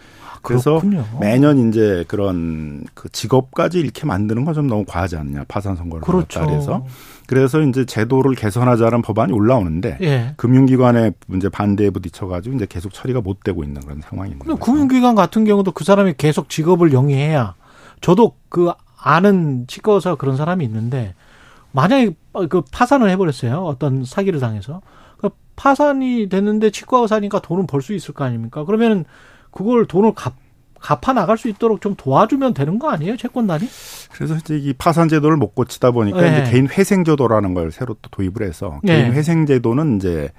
그래서 아, 그렇군요. 매년 이제 그런 그 직업까지 이렇게 만드는 건 좀 너무 과하지 않냐 파산 선거를 그렇죠. 그래서 그래서 이제 제도를 개선하자는 법안이 올라오는데 예. 금융기관의 이제 반대에 부딪혀가지고 이제 계속 처리가 못 되고 있는 그런 상황입니다. 근데 금융기관 같은 경우도 그 사람이 계속 직업을 영위해야 저도 그 아는 치과의사 그런 사람이 있는데 만약에 그 파산을 해버렸어요. 어떤 사기를 당해서 그 파산이 됐는데 치과 의사니까 돈은 벌 수 있을 거 아닙니까? 그러면 그걸 돈을 갚 갚아 나갈 수 있도록 좀 도와주면 되는 거 아니에요, 채권단이? 그래서 이제 이 파산 제도를 못 고치다 보니까 네. 이제 개인 회생 제도라는 걸 새로 또 도입을 해서 네. 개인 회생 제도는 이제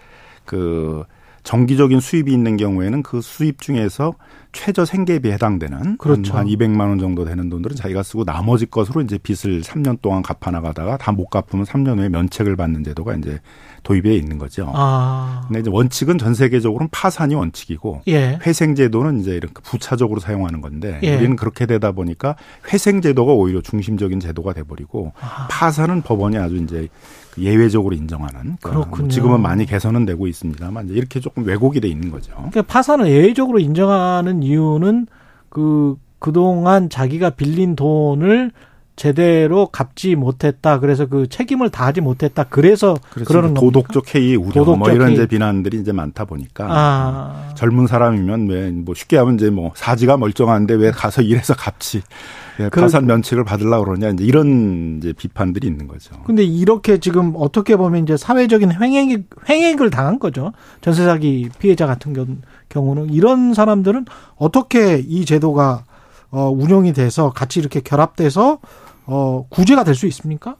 그 정기적인 수입이 있는 경우에는 그 수입 중에서 최저 생계비에 해당되는 그렇죠. 한 200만 원 정도 되는 돈들은 자기가 쓰고 나머지 것으로 이제 빚을 3년 동안 갚아 나가다가 다 못 갚으면 3년 후에 면책을 받는 제도가 이제 도입에 있는 거죠. 아, 근데 이제 원칙은 전 세계적으로는 파산이 원칙이고 예. 회생제도는 이제 이렇게 부차적으로 사용하는 건데 예. 우리는 그렇게 되다 보니까 회생제도가 오히려 중심적인 제도가 돼버리고 아. 파산은 법원이 아주 이제 그 예외적으로 인정하는 그렇군요. 지금은 많이 개선은 되고 있습니다만 이제 이렇게 조금 왜곡이 돼 있는 거죠. 그러니까 파산을 예외적으로 인정하는 이유는 그 그동안 자기가 빌린 돈을 제대로 갚지 못했다. 그래서 그 책임을 다하지 못했다. 그래서 그러는 겁니까? 도덕적 해이 우려 뭐 도덕적 이런 해이. 이제 비난들이 이제 많다 보니까 아. 젊은 사람이면 왜 뭐 쉽게 하면 이제 뭐 사지가 멀쩡한데 왜 가서 일해서 갚지 예, 그런- 파산 면책을 받으려고 그러냐 이제 이런 이제 비판들이 있는 거죠. 근데 이렇게 지금 어떻게 보면 이제 사회적인 횡행, 횡행을 당한 거죠. 전세 사기 피해자 같은 경우- 경우는 이런 사람들은 어떻게 이 제도가 어, 운영이 돼서 같이 이렇게 결합돼서 어, 구제가 될 수 있습니까?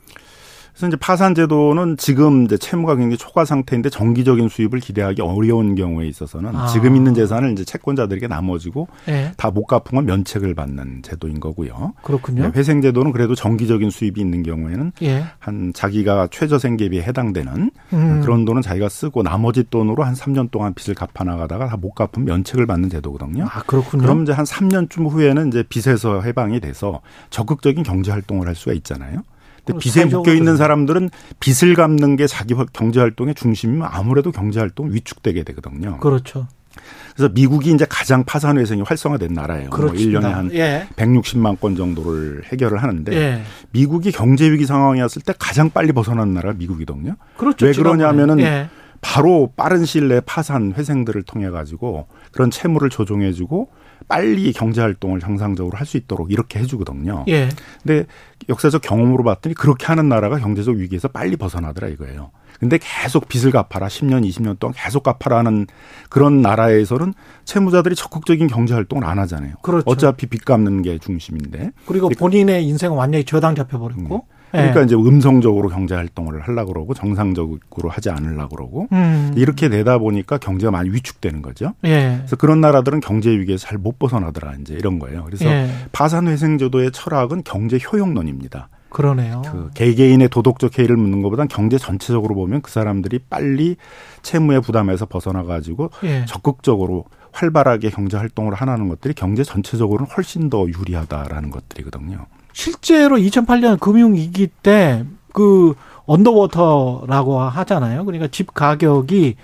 그래서 이제 파산 제도는 지금 이제 채무가 굉장히 초과 상태인데 정기적인 수입을 기대하기 어려운 경우에 있어서는 아. 지금 있는 재산을 이제 채권자들에게 나머지고 네. 다못 갚으면 면책을 받는 제도인 거고요. 그렇군요. 네, 회생 제도는 그래도 정기적인 수입이 있는 경우에는 예. 한 자기가 최저 생계비에 해당되는 음. 그런 돈은 자기가 쓰고 나머지 돈으로 한 3년 동안 빚을 갚아 나가다가 다 못 갚으면 면책을 받는 제도거든요. 아, 그렇군요. 그럼 이제 한 3년쯤 후에는 이제 빚에서 해방이 돼서 적극적인 경제 활동을 할 수가 있잖아요. 근데 어, 빚에 묶여 있는. 사람들은 빚을 갚는 게 자기 경제 활동의 중심이면 아무래도 경제 활동 위축되게 되거든요. 그렇죠. 그래서 미국이 이제 가장 파산 회생이 활성화된 나라예요. 뭐 그렇습니다. 1년에 한 예. 160만 건 정도를 해결을 하는데 예. 미국이 경제 위기 상황이었을 때 가장 빨리 벗어난 na라가 미국이거든요. 그렇죠. 왜. 그러냐면은 예. 바로 빠른 시일 내에 파산 회생들을 통해 가지고 그런 채무를 조정해 주고 빨리 경제 활동을 정상적으로 할 수 있도록 이렇게 해 주거든요. 예. 근데 역사적 경험으로 봤더니 그렇게 하는 나라가 경제적 위기에서 빨리 벗어나더라 이거예요. 근데 계속 빚을 갚아라. 10년, 20년 동안 계속 갚아라 하는 그런 나라에서는 채무자들이 적극적인 경제 활동을 안 하잖아요. 그렇죠. 어차피 빚 갚는 게 중심인데. 그리고 본인의 인생은 완전히 저당 잡혀버렸고. 그러니까 예. 이제 음성적으로 경제 활동을 하려고 그러고 정상적으로 하지 않으려고 그러고 음. 이렇게 되다 보니까 경제가 많이 위축되는 거죠. 예. 그래서 그런 나라들은 경제 위기에서 잘 못 벗어나더라 이제 이런 거예요. 그래서 예. 파산 회생 제도의 철학은 경제 효용론입니다. 그러네요. 그 개개인의 도덕적 해이를 묻는 것보단 경제 전체적으로 보면 그 사람들이 빨리 채무의 부담에서 벗어나 가지고 예. 적극적으로 활발하게 경제 활동을 하는 것들이 경제 전체적으로는 훨씬 더 유리하다라는 것들이거든요. 실제로 2008년 금융위기 때 그 underwater라고 하잖아요. 그러니까 집 가격이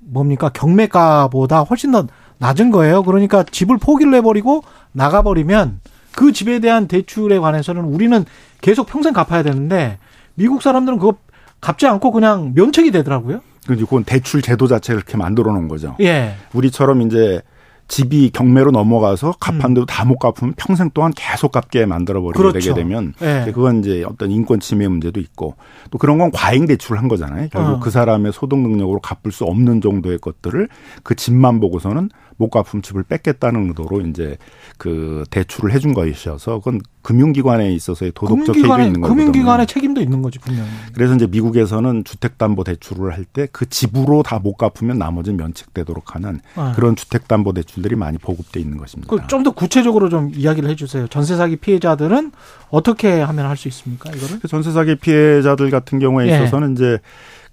뭡니까 경매가보다 훨씬 더 낮은 거예요. 그러니까 집을 포기를 해버리고 나가버리면 그 집에 대한 대출에 관해서는 우리는 계속 평생 갚아야 되는데 미국 사람들은 그거 갚지 않고 그냥 면책이 되더라고요. 그건 대출 제도 자체를 이렇게 만들어 놓은 거죠. 예. 우리처럼 이제 집이 경매로 넘어가서 갚았는데도 음. 다못 갚으면 평생 동안 계속 갚게 만들어 버리게 그렇죠. 되게 되면 예. 그건 이제 어떤 인권 침해 문제도 있고 또 그런 건 과잉 대출을 한 거잖아요. 결국 어. 그 사람의 소득 능력으로 갚을 수 없는 정도의 것들을 그 집만 보고서는 못 갚으면 집을 뺏겠다는 의도로 이제 그 대출을 해준 것이어서 그건 금융기관에 있어서의 도덕적 금융기관의 있는 거거든요. 금융기관의 책임도 있는 거지 분명히. 그래서 이제 미국에서는 주택담보대출을 할 때 그 집으로 다 못 갚으면 나머지는 면책되도록 하는 아. 그런 주택담보대출들이 많이 보급돼 있는 것입니다. 그좀더 구체적으로 좀 이야기를 해주세요. 전세 사기 피해자들은 어떻게 하면 할 수 있습니까? 이거를? 그 전세 사기 피해자들 같은 경우에 예. 있어서는 이제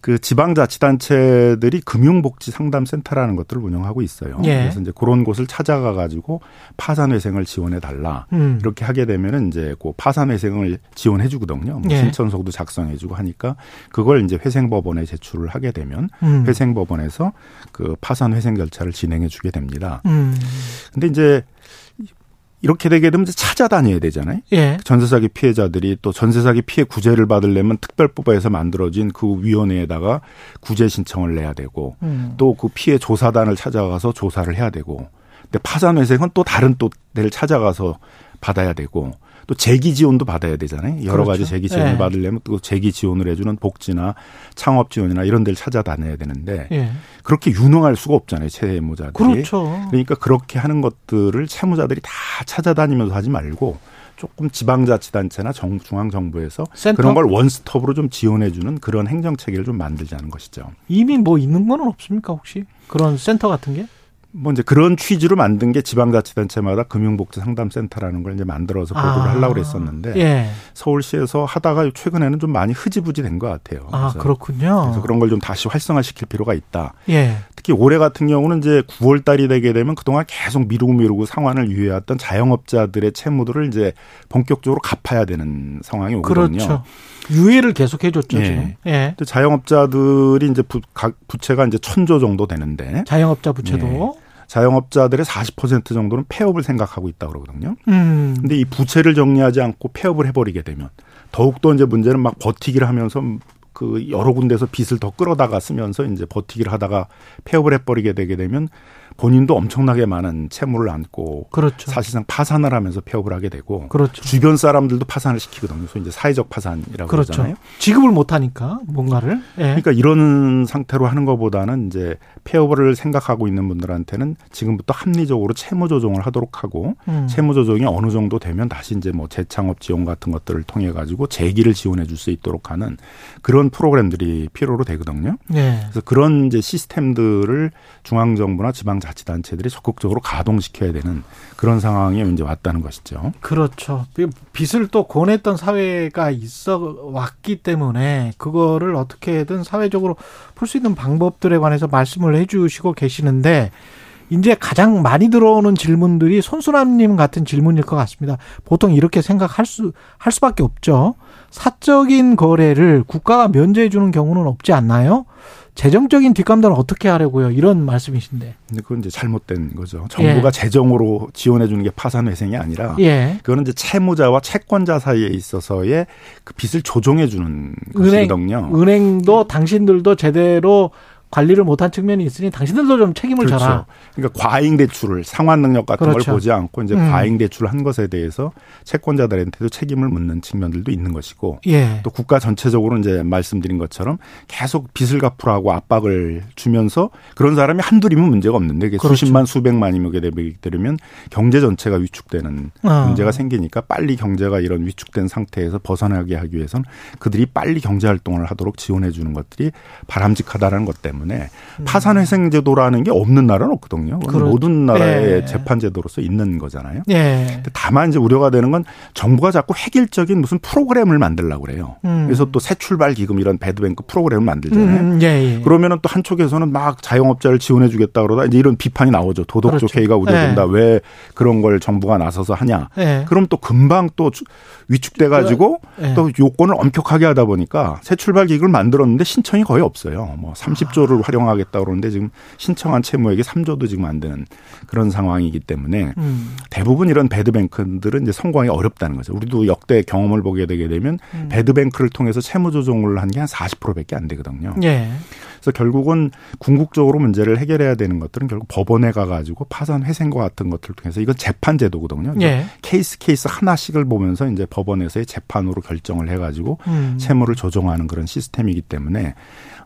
그 지방자치단체들이 금융복지 상담센터라는 것들을 운영하고 있어요. 예. 그래서 이제 그런 곳을 찾아가 가지고 파산회생을 지원해 달라. 음. 이렇게 하게 되면은 이제 그 파산회생을 지원해 주거든요. 뭐 예. 신청서도 작성해 주고 하니까 그걸 이제 회생법원에 제출을 하게 되면 음. 회생법원에서 그 파산회생 절차를 진행해 주게 됩니다. 음. 근데 이제 이렇게 되게 되면 이제 찾아다녀야 되잖아요. 예. 전세 사기 피해자들이 또 전세 사기 피해 구제를 받으려면 특별법에서 만들어진 그 위원회에다가 구제 신청을 내야 되고 음. 또그 피해 조사단을 찾아가서 조사를 해야 되고 근데 파산 회생은 또 다른 또 데를 찾아가서 받아야 되고 또 재기 지원도 받아야 되잖아요. 여러 그렇죠. 가지 재기 지원을 예. 받으려면 또 재기 지원을 해주는 복지나 창업 지원이나 이런 데를 찾아다녀야 되는데 예. 그렇게 유능할 수가 없잖아요. 채무자들이. 그렇죠. 그러니까 그렇게 하는 것들을 채무자들이 다 찾아다니면서 하지 말고 조금 지방자치단체나 정, 중앙정부에서 센터? 그런 걸 원스톱으로 좀 지원해주는 그런 행정체계를 좀 만들자는 것이죠. 이미 뭐 있는 거는 없습니까 혹시 그런 센터 같은 게? 뭐 이제 그런 취지로 만든 게 지방자치단체마다 금융복지 상담센터라는 걸 이제 만들어서 보도를 아. 하려고 그랬었는데 예. 서울시에서 하다가 최근에는 좀 많이 흐지부지 된 것 같아요. 아 그래서, 그렇군요. 그래서 그런 걸 좀 다시 활성화시킬 필요가 있다. 예. 특히 올해 같은 경우는 이제 9월 달이 되게 되면 그동안 계속 미루고 미루고 상환을 유예했던 자영업자들의 채무들을 이제 본격적으로 갚아야 되는 상황이 오거든요. 그렇죠. 유예를 계속 해줬죠 예. 지금. 예. 또 자영업자들이 이제 부, 각 부채가 이제 천조 정도 되는데 자영업자 부채도. 자영업자들의 40% 정도는 폐업을 생각하고 있다 그러거든요. 음. 근데 이 부채를 정리하지 않고 폐업을 해버리게 되면 더욱더 이제 문제는 막 버티기를 하면서 그 여러 군데서 빚을 더 끌어다가 쓰면서 이제 버티기를 하다가 폐업을 해버리게 되게 되면 본인도 엄청나게 많은 채무를 안고 그렇죠. 사실상 파산을 하면서 폐업을 하게 되고 그렇죠. 주변 사람들도 파산을 시키거든요. 소위 이제 사회적 파산이라고 그렇죠. 그러잖아요. 지급을 못 하니까 뭔가를. 예. 그러니까 이런 상태로 하는 것보다는 이제 폐업을 생각하고 있는 분들한테는 지금부터 합리적으로 채무 조정을 하도록 하고 음. 채무 조정이 어느 정도 되면 다시 이제 뭐 재창업 지원 같은 것들을 통해 가지고 재기를 지원해 줄 수 있도록 하는 그런 프로그램들이 필요로 되거든요. 예. 그래서 그런 이제 시스템들을 중앙 정부나 지방 자치단체들이 적극적으로 가동시켜야 되는 그런 상황에 이제 왔다는 것이죠. 그렇죠. 빚을 또 권했던 사회가 있어 왔기 때문에 그거를 어떻게든 사회적으로 풀 수 있는 방법들에 관해서 말씀을 해주시고 계시는데 이제 가장 많이 들어오는 질문들이 손수남님 같은 질문일 것 같습니다. 보통 이렇게 생각할 수, 할 수밖에 없죠. 사적인 거래를 국가가 면제해 주는 경우는 없지 않나요? 재정적인 뒷감당을 어떻게 하려고요? 이런 말씀이신데. 근데 그건 이제 잘못된 거죠. 정부가 예. 재정으로 지원해 주는 게 파산 회생이 아니라 예. 그거는 이제 채무자와 채권자 사이에 있어서의 그 빚을 조정해 주는 은행, 것이거든요. 은행도 당신들도 제대로 관리를 못한 측면이 있으니 당신들도 좀 책임을 그렇죠. 져라. 그러니까 과잉 대출을 상환 능력 같은 그렇죠. 걸 보지 않고 이제 음. 과잉 대출을 한 것에 대해서 채권자들한테도 책임을 묻는 측면들도 있는 것이고 예. 또 국가 전체적으로 이제 말씀드린 것처럼 계속 빚을 갚으라고 압박을 주면서 그런 사람이 한둘이면 문제가 없는데 이게 그렇죠. 수십만 수백만이면 되면 경제 전체가 위축되는 어. 문제가 생기니까 빨리 경제가 이런 위축된 상태에서 벗어나게 하기 위해서는 그들이 빨리 경제 활동을 하도록 지원해 주는 것들이 바람직하다라는 것 때문에 때문에 파산회생 제도라는 게 없는 나라는 없거든요. 그렇- 모든 나라의 예. 재판 제도로서 있는 거잖아요. 예. 근데 다만 이제 우려가 되는 건 정부가 자꾸 획일적인 무슨 프로그램을 만들려고 그래요. 음. 그래서 또 새 출발 기금 이런 배드뱅크 프로그램을 만들잖아요. 음, 예, 예. 그러면은 또 한쪽에서는 막 자영업자를 지원해 주겠다 그러다 이제 이런 비판이 나오죠. 도덕적 그렇죠. 해이가 우려된다. 왜 그런 걸 정부가 나서서 하냐. 예. 그럼 또 금방 또 주- 위축돼 가지고 예. 또 요건을 엄격하게 하다 보니까 새 출발 기금을 만들었는데 신청이 거의 없어요. 뭐 30조를 아. 활용하겠다 그러는데 지금 신청한 채무액이 3조도 지금 안 되는 그런 상황이기 때문에 음. 대부분 이런 배드뱅크들은 이제 성공하기 어렵다는 거죠. 우리도 역대 경험을 보게 되게 되면 음. 배드뱅크를 통해서 채무 조정을 한 게 한 40%밖에 안 되거든요. 예. 그래서 결국은 궁극적으로 문제를 해결해야 되는 것들은 결국 법원에 가가지고 파산 회생과 같은 것들을 통해서 이건 재판 제도거든요. 예. 케이스 케이스 하나씩을 보면서 이제 법원에서의 재판으로 결정을 해가지고 음. 채무를 조정하는 그런 시스템이기 때문에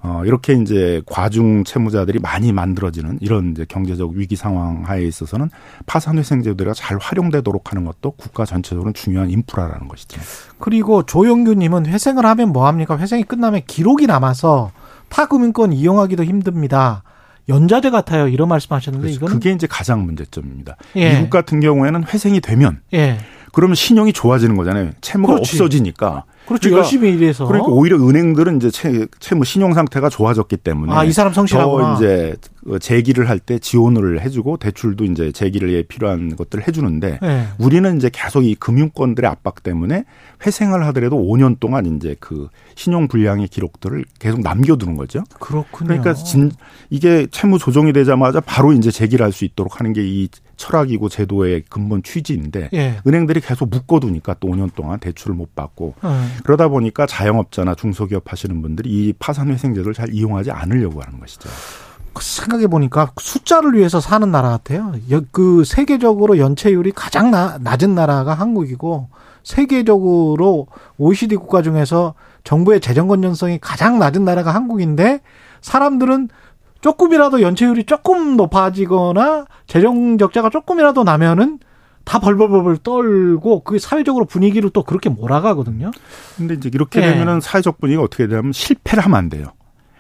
어 이렇게 이제 과중 채무자들이 많이 만들어지는 이런 이제 경제적 위기 상황 하에 있어서는 파산 회생 제도가 잘 활용되도록 하는 것도 국가 전체적으로 중요한 인프라라는 것이죠. 그리고 조영규님은 회생을 하면 뭐 합니까? 회생이 끝나면 기록이 남아서 타금융권 이용하기도 힘듭니다. 연자제 같아요. 이런 말씀하셨는데 이거는 그게 이제 가장 문제점입니다. 예. 미국 같은 경우에는 회생이 되면 예. 그러면 신용이 좋아지는 거잖아요. 채무가 그렇지. 없어지니까. 그렇죠. 그러니까- 열심히 일해서. 그러니까 오히려 은행들은 이제 채, 채무 신용 상태가 좋아졌기 때문에 아, 이 사람 성실하구나. 더 이제 그 재기를 할 때 지원을 해주고 대출도 이제 재기를 위해 필요한 것들을 해주는데 예. 우리는 이제 계속 이 금융권들의 압박 때문에 회생을 하더라도 5년 동안 이제 그 신용 불량의 기록들을 계속 남겨두는 거죠. 그렇군요. 그러니까 진 이게 채무 조정이 되자마자 바로 이제 재기를 할 수 있도록 하는 게 이 철학이고 제도의 근본 취지인데 예. 은행들이 계속 묶어두니까 또 5년 동안 대출을 못 받고 어. 그러다 보니까 자영업자나 중소기업 하시는 분들이 이 파산 회생제도를 잘 이용하지 않으려고 하는 것이죠. 생각해 보니까 숫자를 위해서 사는 나라 같아요. 여- 그 세계적으로 연체율이 가장 나- 낮은 나라가 한국이고 세계적으로 OECD 국가 중에서 정부의 재정 건전성이 가장 낮은 나라가 한국인데 사람들은 조금이라도 연체율이 조금 높아지거나 재정 적자가 조금이라도 나면은 다 벌벌벌벌 떨고 그 사회적으로 분위기를 또 그렇게 몰아가거든요. 근데 이제 이렇게 예. 되면은 사회적 분위기가 어떻게 되냐면 실패를 하면 안 돼요.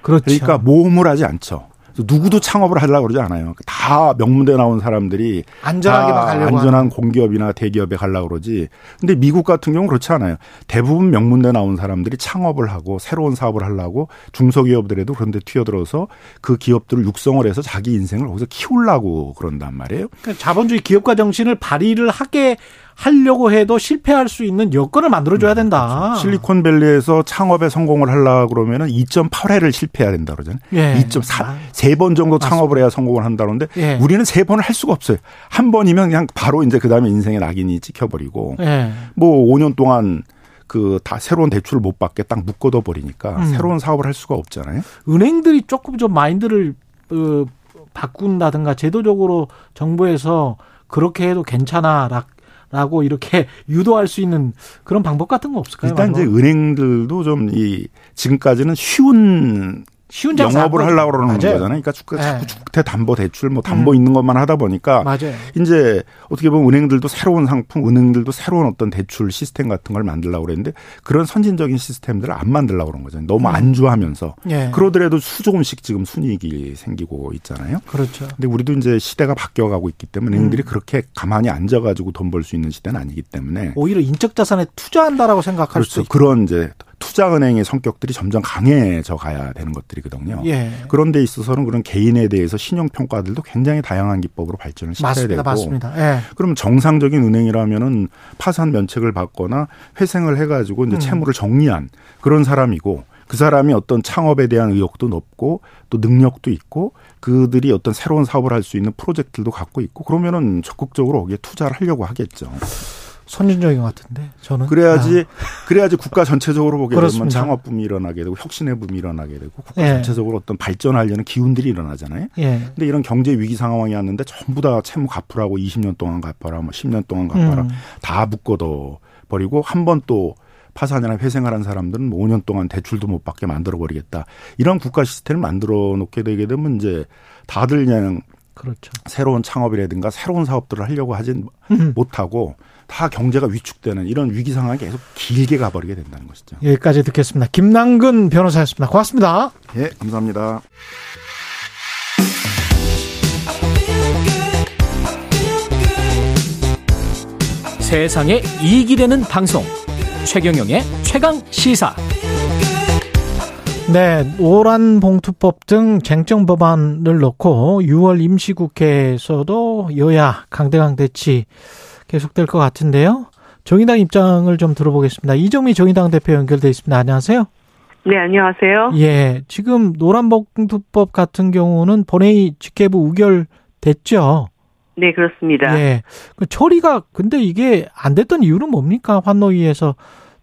그렇죠. 그러니까 모험을 하지 않죠. 누구도 창업을 하려고 그러지 않아요. 다 명문대 나온 사람들이 안전하게 막다 가려고 안전한 하는. 공기업이나 대기업에 가려고 그러지. 근데 미국 같은 경우는 그렇지 않아요. 대부분 명문대 나온 사람들이 창업을 하고 새로운 사업을 하려고 중소기업들에도 그런데 튀어들어서 그 기업들을 육성을 해서 자기 인생을 거기서 키우려고 그런단 말이에요. 그러니까 자본주의 기업가 정신을 발휘를 하게 하려고 해도 실패할 수 있는 여건을 만들어줘야 된다. 실리콘밸리에서 창업에 성공을 하려고 그러면은 2.8회를 실패해야 된다 그러잖아요. 예. 2.4, 세 번 정도 창업을 해야 성공을 한다 그러는데 예. 우리는 세 번을 할 수가 없어요. 한 번이면 그냥 바로 이제 그 다음에 인생의 낙인이 찍혀버리고 예. 뭐 5년 동안 그다 새로운 대출을 못 받게 딱 묶어둬 버리니까 음. 새로운 사업을 할 수가 없잖아요. 은행들이 조금 좀 마인드를 어, 바꾼다든가 제도적으로 정부에서 그렇게 해도 괜찮아. 라 고 이렇게 유도할 수 있는 그런 방법 같은 거 없을까요? 일단 이제? 은행들도 좀 이 지금까지는 쉬운 쉬운 장사 영업을 안 하려고 그러는 맞아요. 거잖아요. 그러니까 자꾸, 예. 자꾸 주택 담보 대출 뭐 담보 음. 있는 것만 하다 보니까 맞아요. 이제 어떻게 보면 은행들도 새로운 상품, 은행들도 새로운 어떤 대출 시스템 같은 걸 만들려고 그랬는데 그런 선진적인 시스템들을 안 만들려고 그런 거잖아요. 너무 음. 안주하면서 예. 그러더라도 수 조금씩 지금 순이익이 생기고 있잖아요. 그렇죠. 근데 우리도 이제 시대가 바뀌어 가고 있기 때문에 은행들이 음. 그렇게 가만히 앉아 가지고 돈 벌 수 있는 시대는 아니기 때문에 오히려 인적 자산에 투자한다라고 생각할 그렇죠. 있고. 그런 이제 투자은행의 성격들이 점점 강해져 가야 되는 것들이거든요. 예. 그런 데 있어서는 그런 개인에 대해서 신용 평가들도 굉장히 다양한 기법으로 발전을 시켜야 맞습니다. 되고 맞습니다. 예. 그럼 정상적인 은행이라면은 파산 면책을 받거나 회생을 해가지고 이제 음. 채무를 정리한 그런 사람이고 그 사람이 어떤 창업에 대한 의욕도 높고 또 능력도 있고 그들이 어떤 새로운 사업을 할 수 있는 프로젝트도 갖고 있고 그러면은 적극적으로 거기에 투자를 하려고 하겠죠. 선진적인 것 같은데 저는 그래야지 그래야지 국가 전체적으로 보게 그렇습니다. 되면 창업 붐이 일어나게 되고 혁신의 붐이 일어나게 되고 국가 예. 전체적으로 어떤 발전하려는 기운들이 일어나잖아요. 예. 근데 이런 경제 위기 상황이 왔는데 전부 다 채무 갚으라고 20년 동안 갚아라, 뭐 10년 동안 갚아라, 음. 다 묶어둬 버리고 한 번 또 파산이나 회생을 한 사람들은 뭐 5년 동안 대출도 못 받게 만들어 버리겠다. 이런 국가 시스템을 만들어 놓게 되게 되면 이제 다들 그냥 그렇죠. 새로운 창업이라든가 새로운 사업들을 하려고 하진 음. 못하고 다 경제가 위축되는 이런 위기 상황이 계속 길게 가버리게 된다는 것이죠. 여기까지 듣겠습니다. 김남근 변호사였습니다. 고맙습니다. 예, 감사합니다. 세상에 이익이 되는 방송 최경영의 최강 시사 네 오란 봉투법 등 쟁점 법안을 놓고 6월 임시국회에서도 여야 강대강 대치 계속될 것 같은데요. 정의당 입장을 좀 들어보겠습니다. 이정미 정의당 대표 연결돼 있습니다. 안녕하세요. 네, 안녕하세요. 예, 지금 노란 봉투법 같은 경우는 본회의 직회부 의결됐죠. 네, 그렇습니다. 예. 그 처리가 근데 이게 안 됐던 이유는 뭡니까? 환노위에서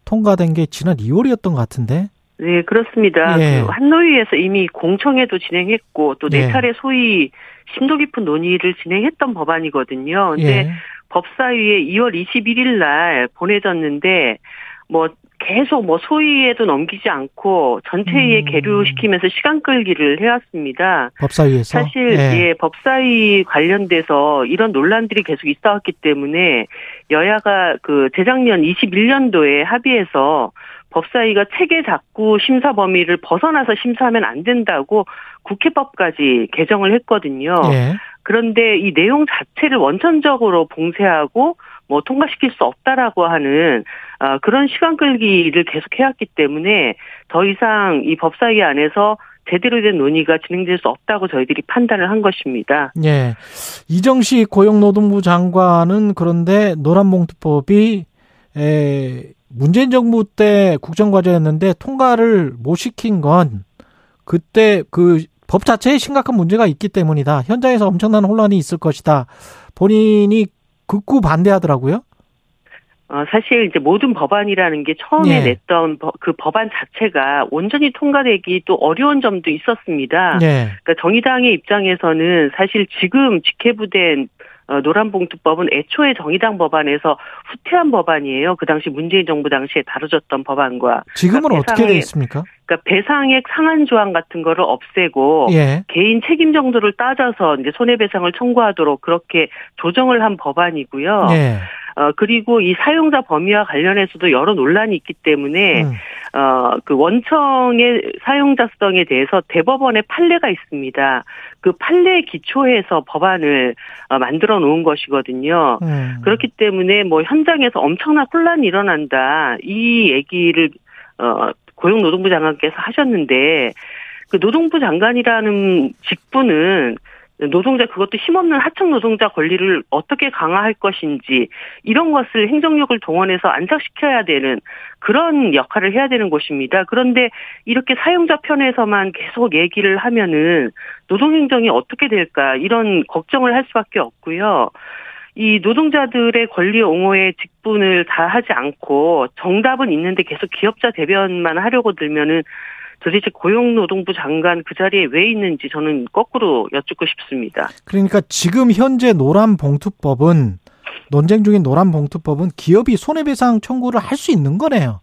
통과된 게 지난 2월이었던 것 같은데. 네, 그렇습니다. 예. 그 한노위에서 이미 공청회도 진행했고 또네 예. 차례 소위 심도 깊은 논의를 진행했던 법안이거든요. 근데 예. 법사위에 2월 21일 날 보내졌는데 뭐 계속 뭐 소위에도 넘기지 않고 전체회의에 음. 계류시키면서 시간 끌기를 해왔습니다. 법사위에서 사실 예. 예, 법사위 관련돼서 이런 논란들이 계속 있어왔기 때문에 여야가 그 재작년 21년도에 합의해서 법사위가 체계 작구 심사 범위를 벗어나서 심사하면 안 된다고 국회법까지 개정을 했거든요. 예. 그런데 이 내용 자체를 원천적으로 봉쇄하고 뭐 통과시킬 수 없다라고 하는 아, 그런 시간 끌기를 계속 해왔기 때문에 더 이상 이 법사위 안에서 제대로 된 논의가 진행될 수 없다고 저희들이 판단을 한 것입니다. 예. 이정식 고용노동부 장관은 그런데 노란봉투법이 에, 문재인 정부 때 국정과제였는데 통과를 못 시킨 건 그때 그 법 자체에 심각한 문제가 있기 때문이다. 현장에서 엄청난 혼란이 있을 것이다. 본인이 극구 반대하더라고요. 어, 사실 이제 모든 법안이라는 게 처음에 예. 냈던 법- 그 법안 자체가 온전히 통과되기 또 어려운 점도 있었습니다. 예. 그러니까 정의당의 입장에서는 사실 지금 직회부된 어, 노란봉투법은 애초에 정의당 법안에서 후퇴한 법안이에요. 그 당시 문재인 정부 당시에 다뤄졌던 법안과. 지금은 그러니까 어떻게 돼 배상액- 있습니까? 그러니까 배상액 상한 조항 같은 거를 없애고 예. 개인 책임 정도를 따져서 이제 손해배상을 청구하도록 그렇게 조정을 한 법안이고요. 예. 어, 그리고 이 사용자 범위와 관련해서도 여러 논란이 있기 때문에, 음. 어, 그 원청의 사용자성에 대해서 대법원의 판례가 있습니다. 그 판례에 기초해서 법안을 어, 만들어 놓은 것이거든요. 음. 그렇기 때문에 뭐 현장에서 엄청난 혼란이 일어난다. 이 얘기를, 어, 고용노동부 장관께서 하셨는데, 그 노동부 장관이라는 직분은 노동자 그것도 힘없는 하청 노동자 권리를 어떻게 강화할 것인지 이런 것을 행정력을 동원해서 안착시켜야 되는 그런 역할을 해야 되는 곳입니다. 그런데 이렇게 사용자 편에서만 계속 얘기를 하면은 노동행정이 어떻게 될까 이런 걱정을 할 수밖에 없고요. 이 노동자들의 권리 옹호의 직분을 다 하지 않고 정답은 있는데 계속 기업자 대변만 하려고 들면은 도대체 고용노동부 장관 그 자리에 왜 있는지 저는 거꾸로 여쭙고 싶습니다. 그러니까 지금 현재 노란 봉투법은 논쟁 중인 노란 봉투법은 기업이 손해배상 청구를 할 수 있는 거네요.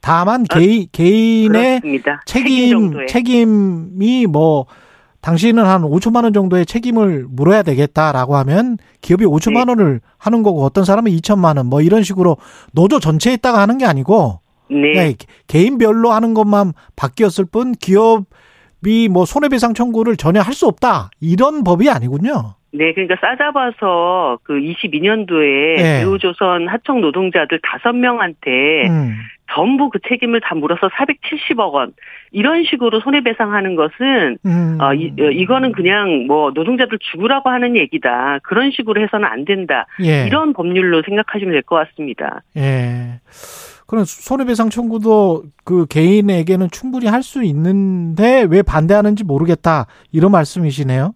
다만 개인 개인의 그렇습니다. 책임. 책임이 뭐 당신은 한 5천만 원 정도의 책임을 물어야 되겠다라고 하면 기업이 5천만 네. 원을 하는 거고 어떤 사람은 2천만 원 뭐 이런 식으로 노조 전체에다가 하는 게 아니고 네. 그냥 개인별로 하는 것만 바뀌었을 뿐 기업이 뭐 손해배상 청구를 전혀 할 수 없다 이런 법이 아니군요. 네, 그러니까 싸잡아서 그 22년도에 네. 배우조선 하청 노동자들 다섯 명한테 음. 전부 그 책임을 다 물어서 470억 원 이런 식으로 손해배상하는 것은 음. 어, 이, 어, 이거는 그냥 뭐 노동자들 죽으라고 하는 얘기다 그런 식으로 해서는 안 된다 예. 이런 법률로 생각하시면 될 것 같습니다. 예. 그럼 손해배상 청구도 그 개인에게는 충분히 할 수 있는데 왜 반대하는지 모르겠다 이런 말씀이시네요.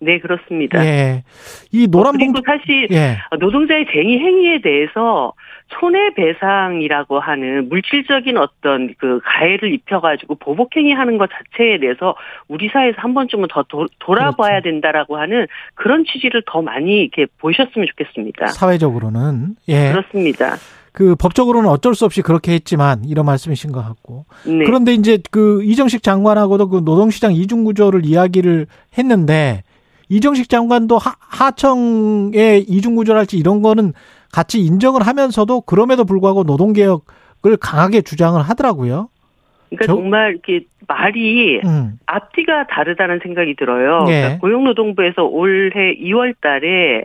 네 그렇습니다. 예. 이 노란 그리고 봉투 사실 예. 노동자의 쟁의 행위에 대해서 손해배상이라고 하는 물질적인 어떤 그 가해를 입혀가지고 보복행위 하는 것 자체에 대해서 우리 사회에서 한 번쯤은 더 도, 돌아봐야 그렇죠. 된다라고 하는 그런 취지를 더 많이 이렇게 보셨으면 좋겠습니다. 사회적으로는 예. 그렇습니다. 그 법적으로는 어쩔 수 없이 그렇게 했지만 이런 말씀이신 것 같고. 네. 그런데 이제 그 이정식 장관하고도 그 노동시장 이중 구조를 이야기를 했는데 이정식 장관도 하, 하청의 이중 구조랄지 이런 거는 같이 인정을 하면서도 그럼에도 불구하고 노동 개혁을 강하게 주장을 하더라고요. 그러니까 저- 정말 이렇게 말이 음. 앞뒤가 다르다는 생각이 들어요. 예. 그러니까 고용노동부에서 올해 2월 달에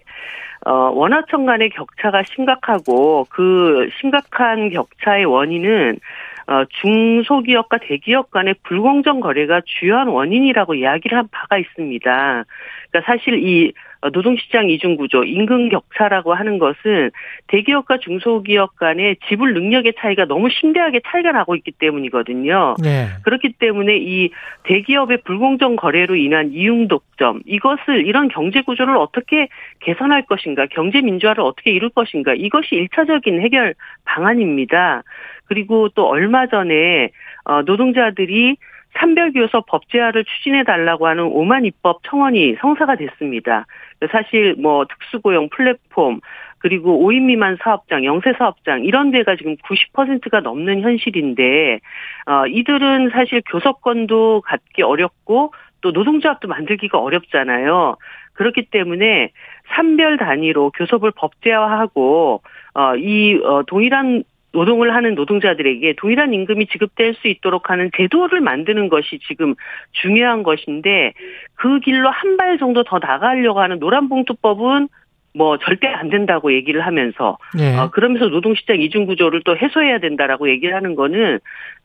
어, 원하청 간의 격차가 심각하고 그 심각한 격차의 원인은 어, 중소기업과 대기업 간의 불공정 거래가 주요한 원인이라고 이야기를 한 바가 있습니다. 그러니까 사실 이 노동시장 이중구조, 임금 격차라고 하는 것은 대기업과 중소기업 간의 지불 능력의 차이가 너무 심대하게 차이가 나고 있기 때문이거든요. 네. 그렇기 때문에 이 대기업의 불공정 거래로 인한 이윤 독점, 이것을 이런 경제 구조를 어떻게 개선할 것인가, 경제 민주화를 어떻게 이룰 것인가, 이것이 일차적인 해결 방안입니다. 그리고 또 얼마 전에 어, 노동자들이 산별교섭 법제화를 추진해 달라고 하는 오만 입법 청원이 성사가 됐습니다. 사실 뭐 특수고용 플랫폼 그리고 5인 미만 사업장, 영세 사업장 이런 데가 지금 90%가 넘는 현실인데 어 이들은 사실 교섭권도 갖기 어렵고 또 노동조합도 만들기가 어렵잖아요. 그렇기 때문에 산별 단위로 교섭을 법제화하고 어이 어, 동일한 노동을 하는 노동자들에게 동일한 임금이 지급될 수 있도록 하는 제도를 만드는 것이 지금 중요한 것인데 그 길로 한 발 정도 더 나가려고 하는 노란봉투법은 뭐 절대 안 된다고 얘기를 하면서 네. 어, 그러면서 노동시장 이중 구조를 또 해소해야 된다라고 얘기를 하는 거는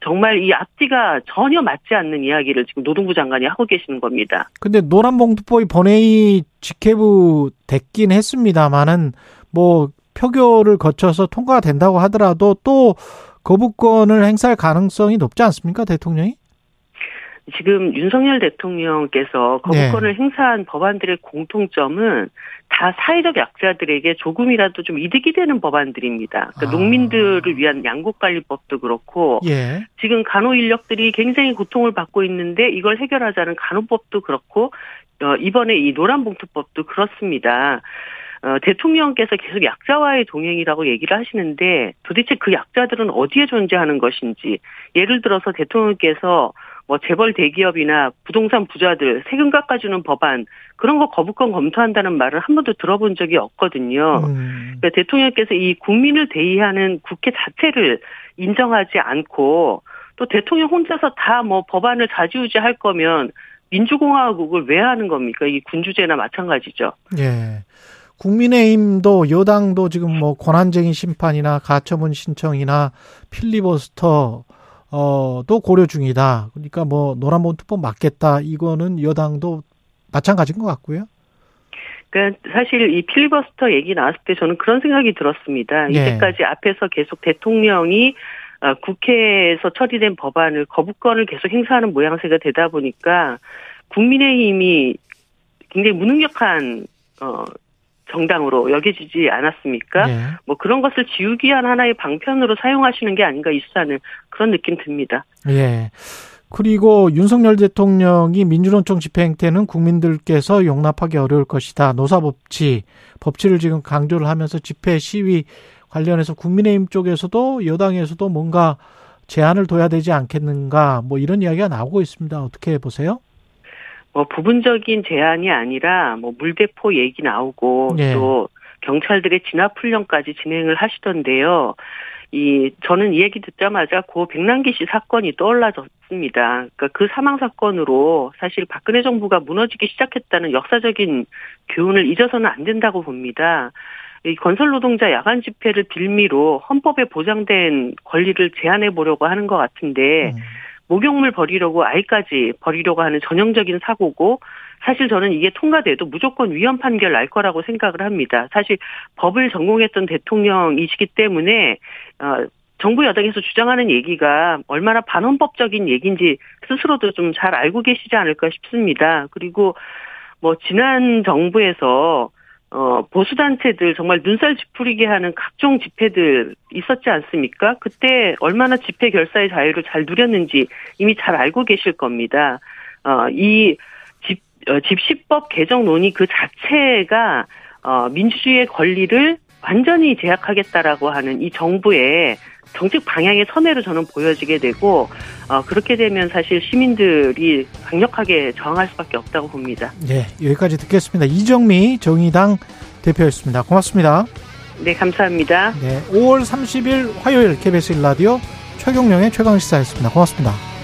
정말 이 앞뒤가 전혀 맞지 않는 이야기를 지금 노동부 장관이 하고 계시는 겁니다. 근데 노란봉투법이 본회의 직회부 됐긴 했습니다만은 뭐 표결을 거쳐서 통과가 된다고 하더라도 또 거부권을 행사할 가능성이 높지 않습니까, 대통령이? 지금 윤석열 대통령께서 거부권을 네. 행사한 법안들의 공통점은 다 사회적 약자들에게 조금이라도 좀 이득이 되는 법안들입니다. 그러니까 아. 농민들을 위한 양곡관리법도 그렇고 예. 지금 간호 인력들이 굉장히 고통을 받고 있는데 이걸 해결하자는 간호법도 그렇고 어, 이번에 이 노란봉투법도 그렇습니다. 어, 대통령께서 계속 약자와의 동행이라고 얘기를 하시는데 도대체 그 약자들은 어디에 존재하는 것인지 예를 들어서 대통령께서 뭐 재벌 대기업이나 부동산 부자들 세금 깎아주는 법안 그런 거 거부권 검토한다는 말을 한 번도 들어본 적이 없거든요. 음. 그러니까 대통령께서 이 국민을 대의하는 국회 자체를 인정하지 않고 또 대통령 혼자서 다 뭐 법안을 좌지우지할 거면 민주공화국을 왜 하는 겁니까? 이 군주제나 마찬가지죠. 예. 국민의힘도 여당도 지금 뭐 권한쟁의 심판이나 가처분 신청이나 필리버스터 어도 고려 중이다. 그러니까 뭐 노란봉투법 맞겠다. 이거는 여당도 마찬가지인 것 같고요. 그러니까 사실 이 필리버스터 얘기 나왔을 때 저는 그런 생각이 들었습니다. 예. 이때까지 앞에서 계속 대통령이 어, 국회에서 처리된 법안을 거부권을 계속 행사하는 모양새가 되다 보니까 국민의힘이 굉장히 무능력한 어 정당으로 여겨지지 않았습니까? 예. 뭐 그런 것을 지우기 위한 하나의 방편으로 사용하시는 게 아닌가 이 수사는 그런 느낌 듭니다. 예. 그리고 윤석열 대통령이 민주노총 집회 행태는 국민들께서 용납하기 어려울 것이다. 노사법치, 법치를 지금 강조를 하면서 집회 시위 관련해서 국민의힘 쪽에서도 여당에서도 뭔가 제한을 둬야 되지 않겠는가 뭐 이런 이야기가 나오고 있습니다. 어떻게 보세요? 뭐 부분적인 제한이 아니라 뭐 물대포 얘기 나오고 예. 또 경찰들의 진압 훈련까지 진행을 하시던데요. 이 저는 이 얘기 듣자마자 고 백남기 씨 사건이 떠올라졌습니다. 그러니까 그 사망 사건으로 사실 박근혜 정부가 무너지기 시작했다는 역사적인 교훈을 잊어서는 안 된다고 봅니다. 이 건설 노동자 야간 집회를 빌미로 헌법에 보장된 권리를 제한해 보려고 하는 것 같은데 목욕물 버리려고 아이까지 버리려고 하는 전형적인 사고고 사실 저는 이게 통과돼도 무조건 위헌 판결 날 거라고 생각을 합니다. 사실 법을 전공했던 대통령이시기 때문에 어 정부 여당에서 주장하는 얘기가 얼마나 반헌법적인 얘기인지 스스로도 좀 잘 알고 계시지 않을까 싶습니다. 그리고 뭐 지난 정부에서 어, 보수단체들 정말 눈살 찌푸리게 하는 각종 집회들 있었지 않습니까? 그때 얼마나 집회 결사의 자유를 잘 누렸는지 이미 잘 알고 계실 겁니다. 어, 이 집, 어, 집시법 개정 논의 그 자체가, 어, 민주주의의 권리를 완전히 제약하겠다라고 하는 이 정부의 정책 방향의 선회로 저는 보여지게 되고, 어, 그렇게 되면 사실 시민들이 강력하게 저항할 수밖에 없다고 봅니다. 예, 여기까지 듣겠습니다. 이정미 정의당 대표였습니다. 고맙습니다. 네, 감사합니다. 네, 5월 30일 화요일 KBS 일라디오 최경령의 최강시사였습니다. 고맙습니다.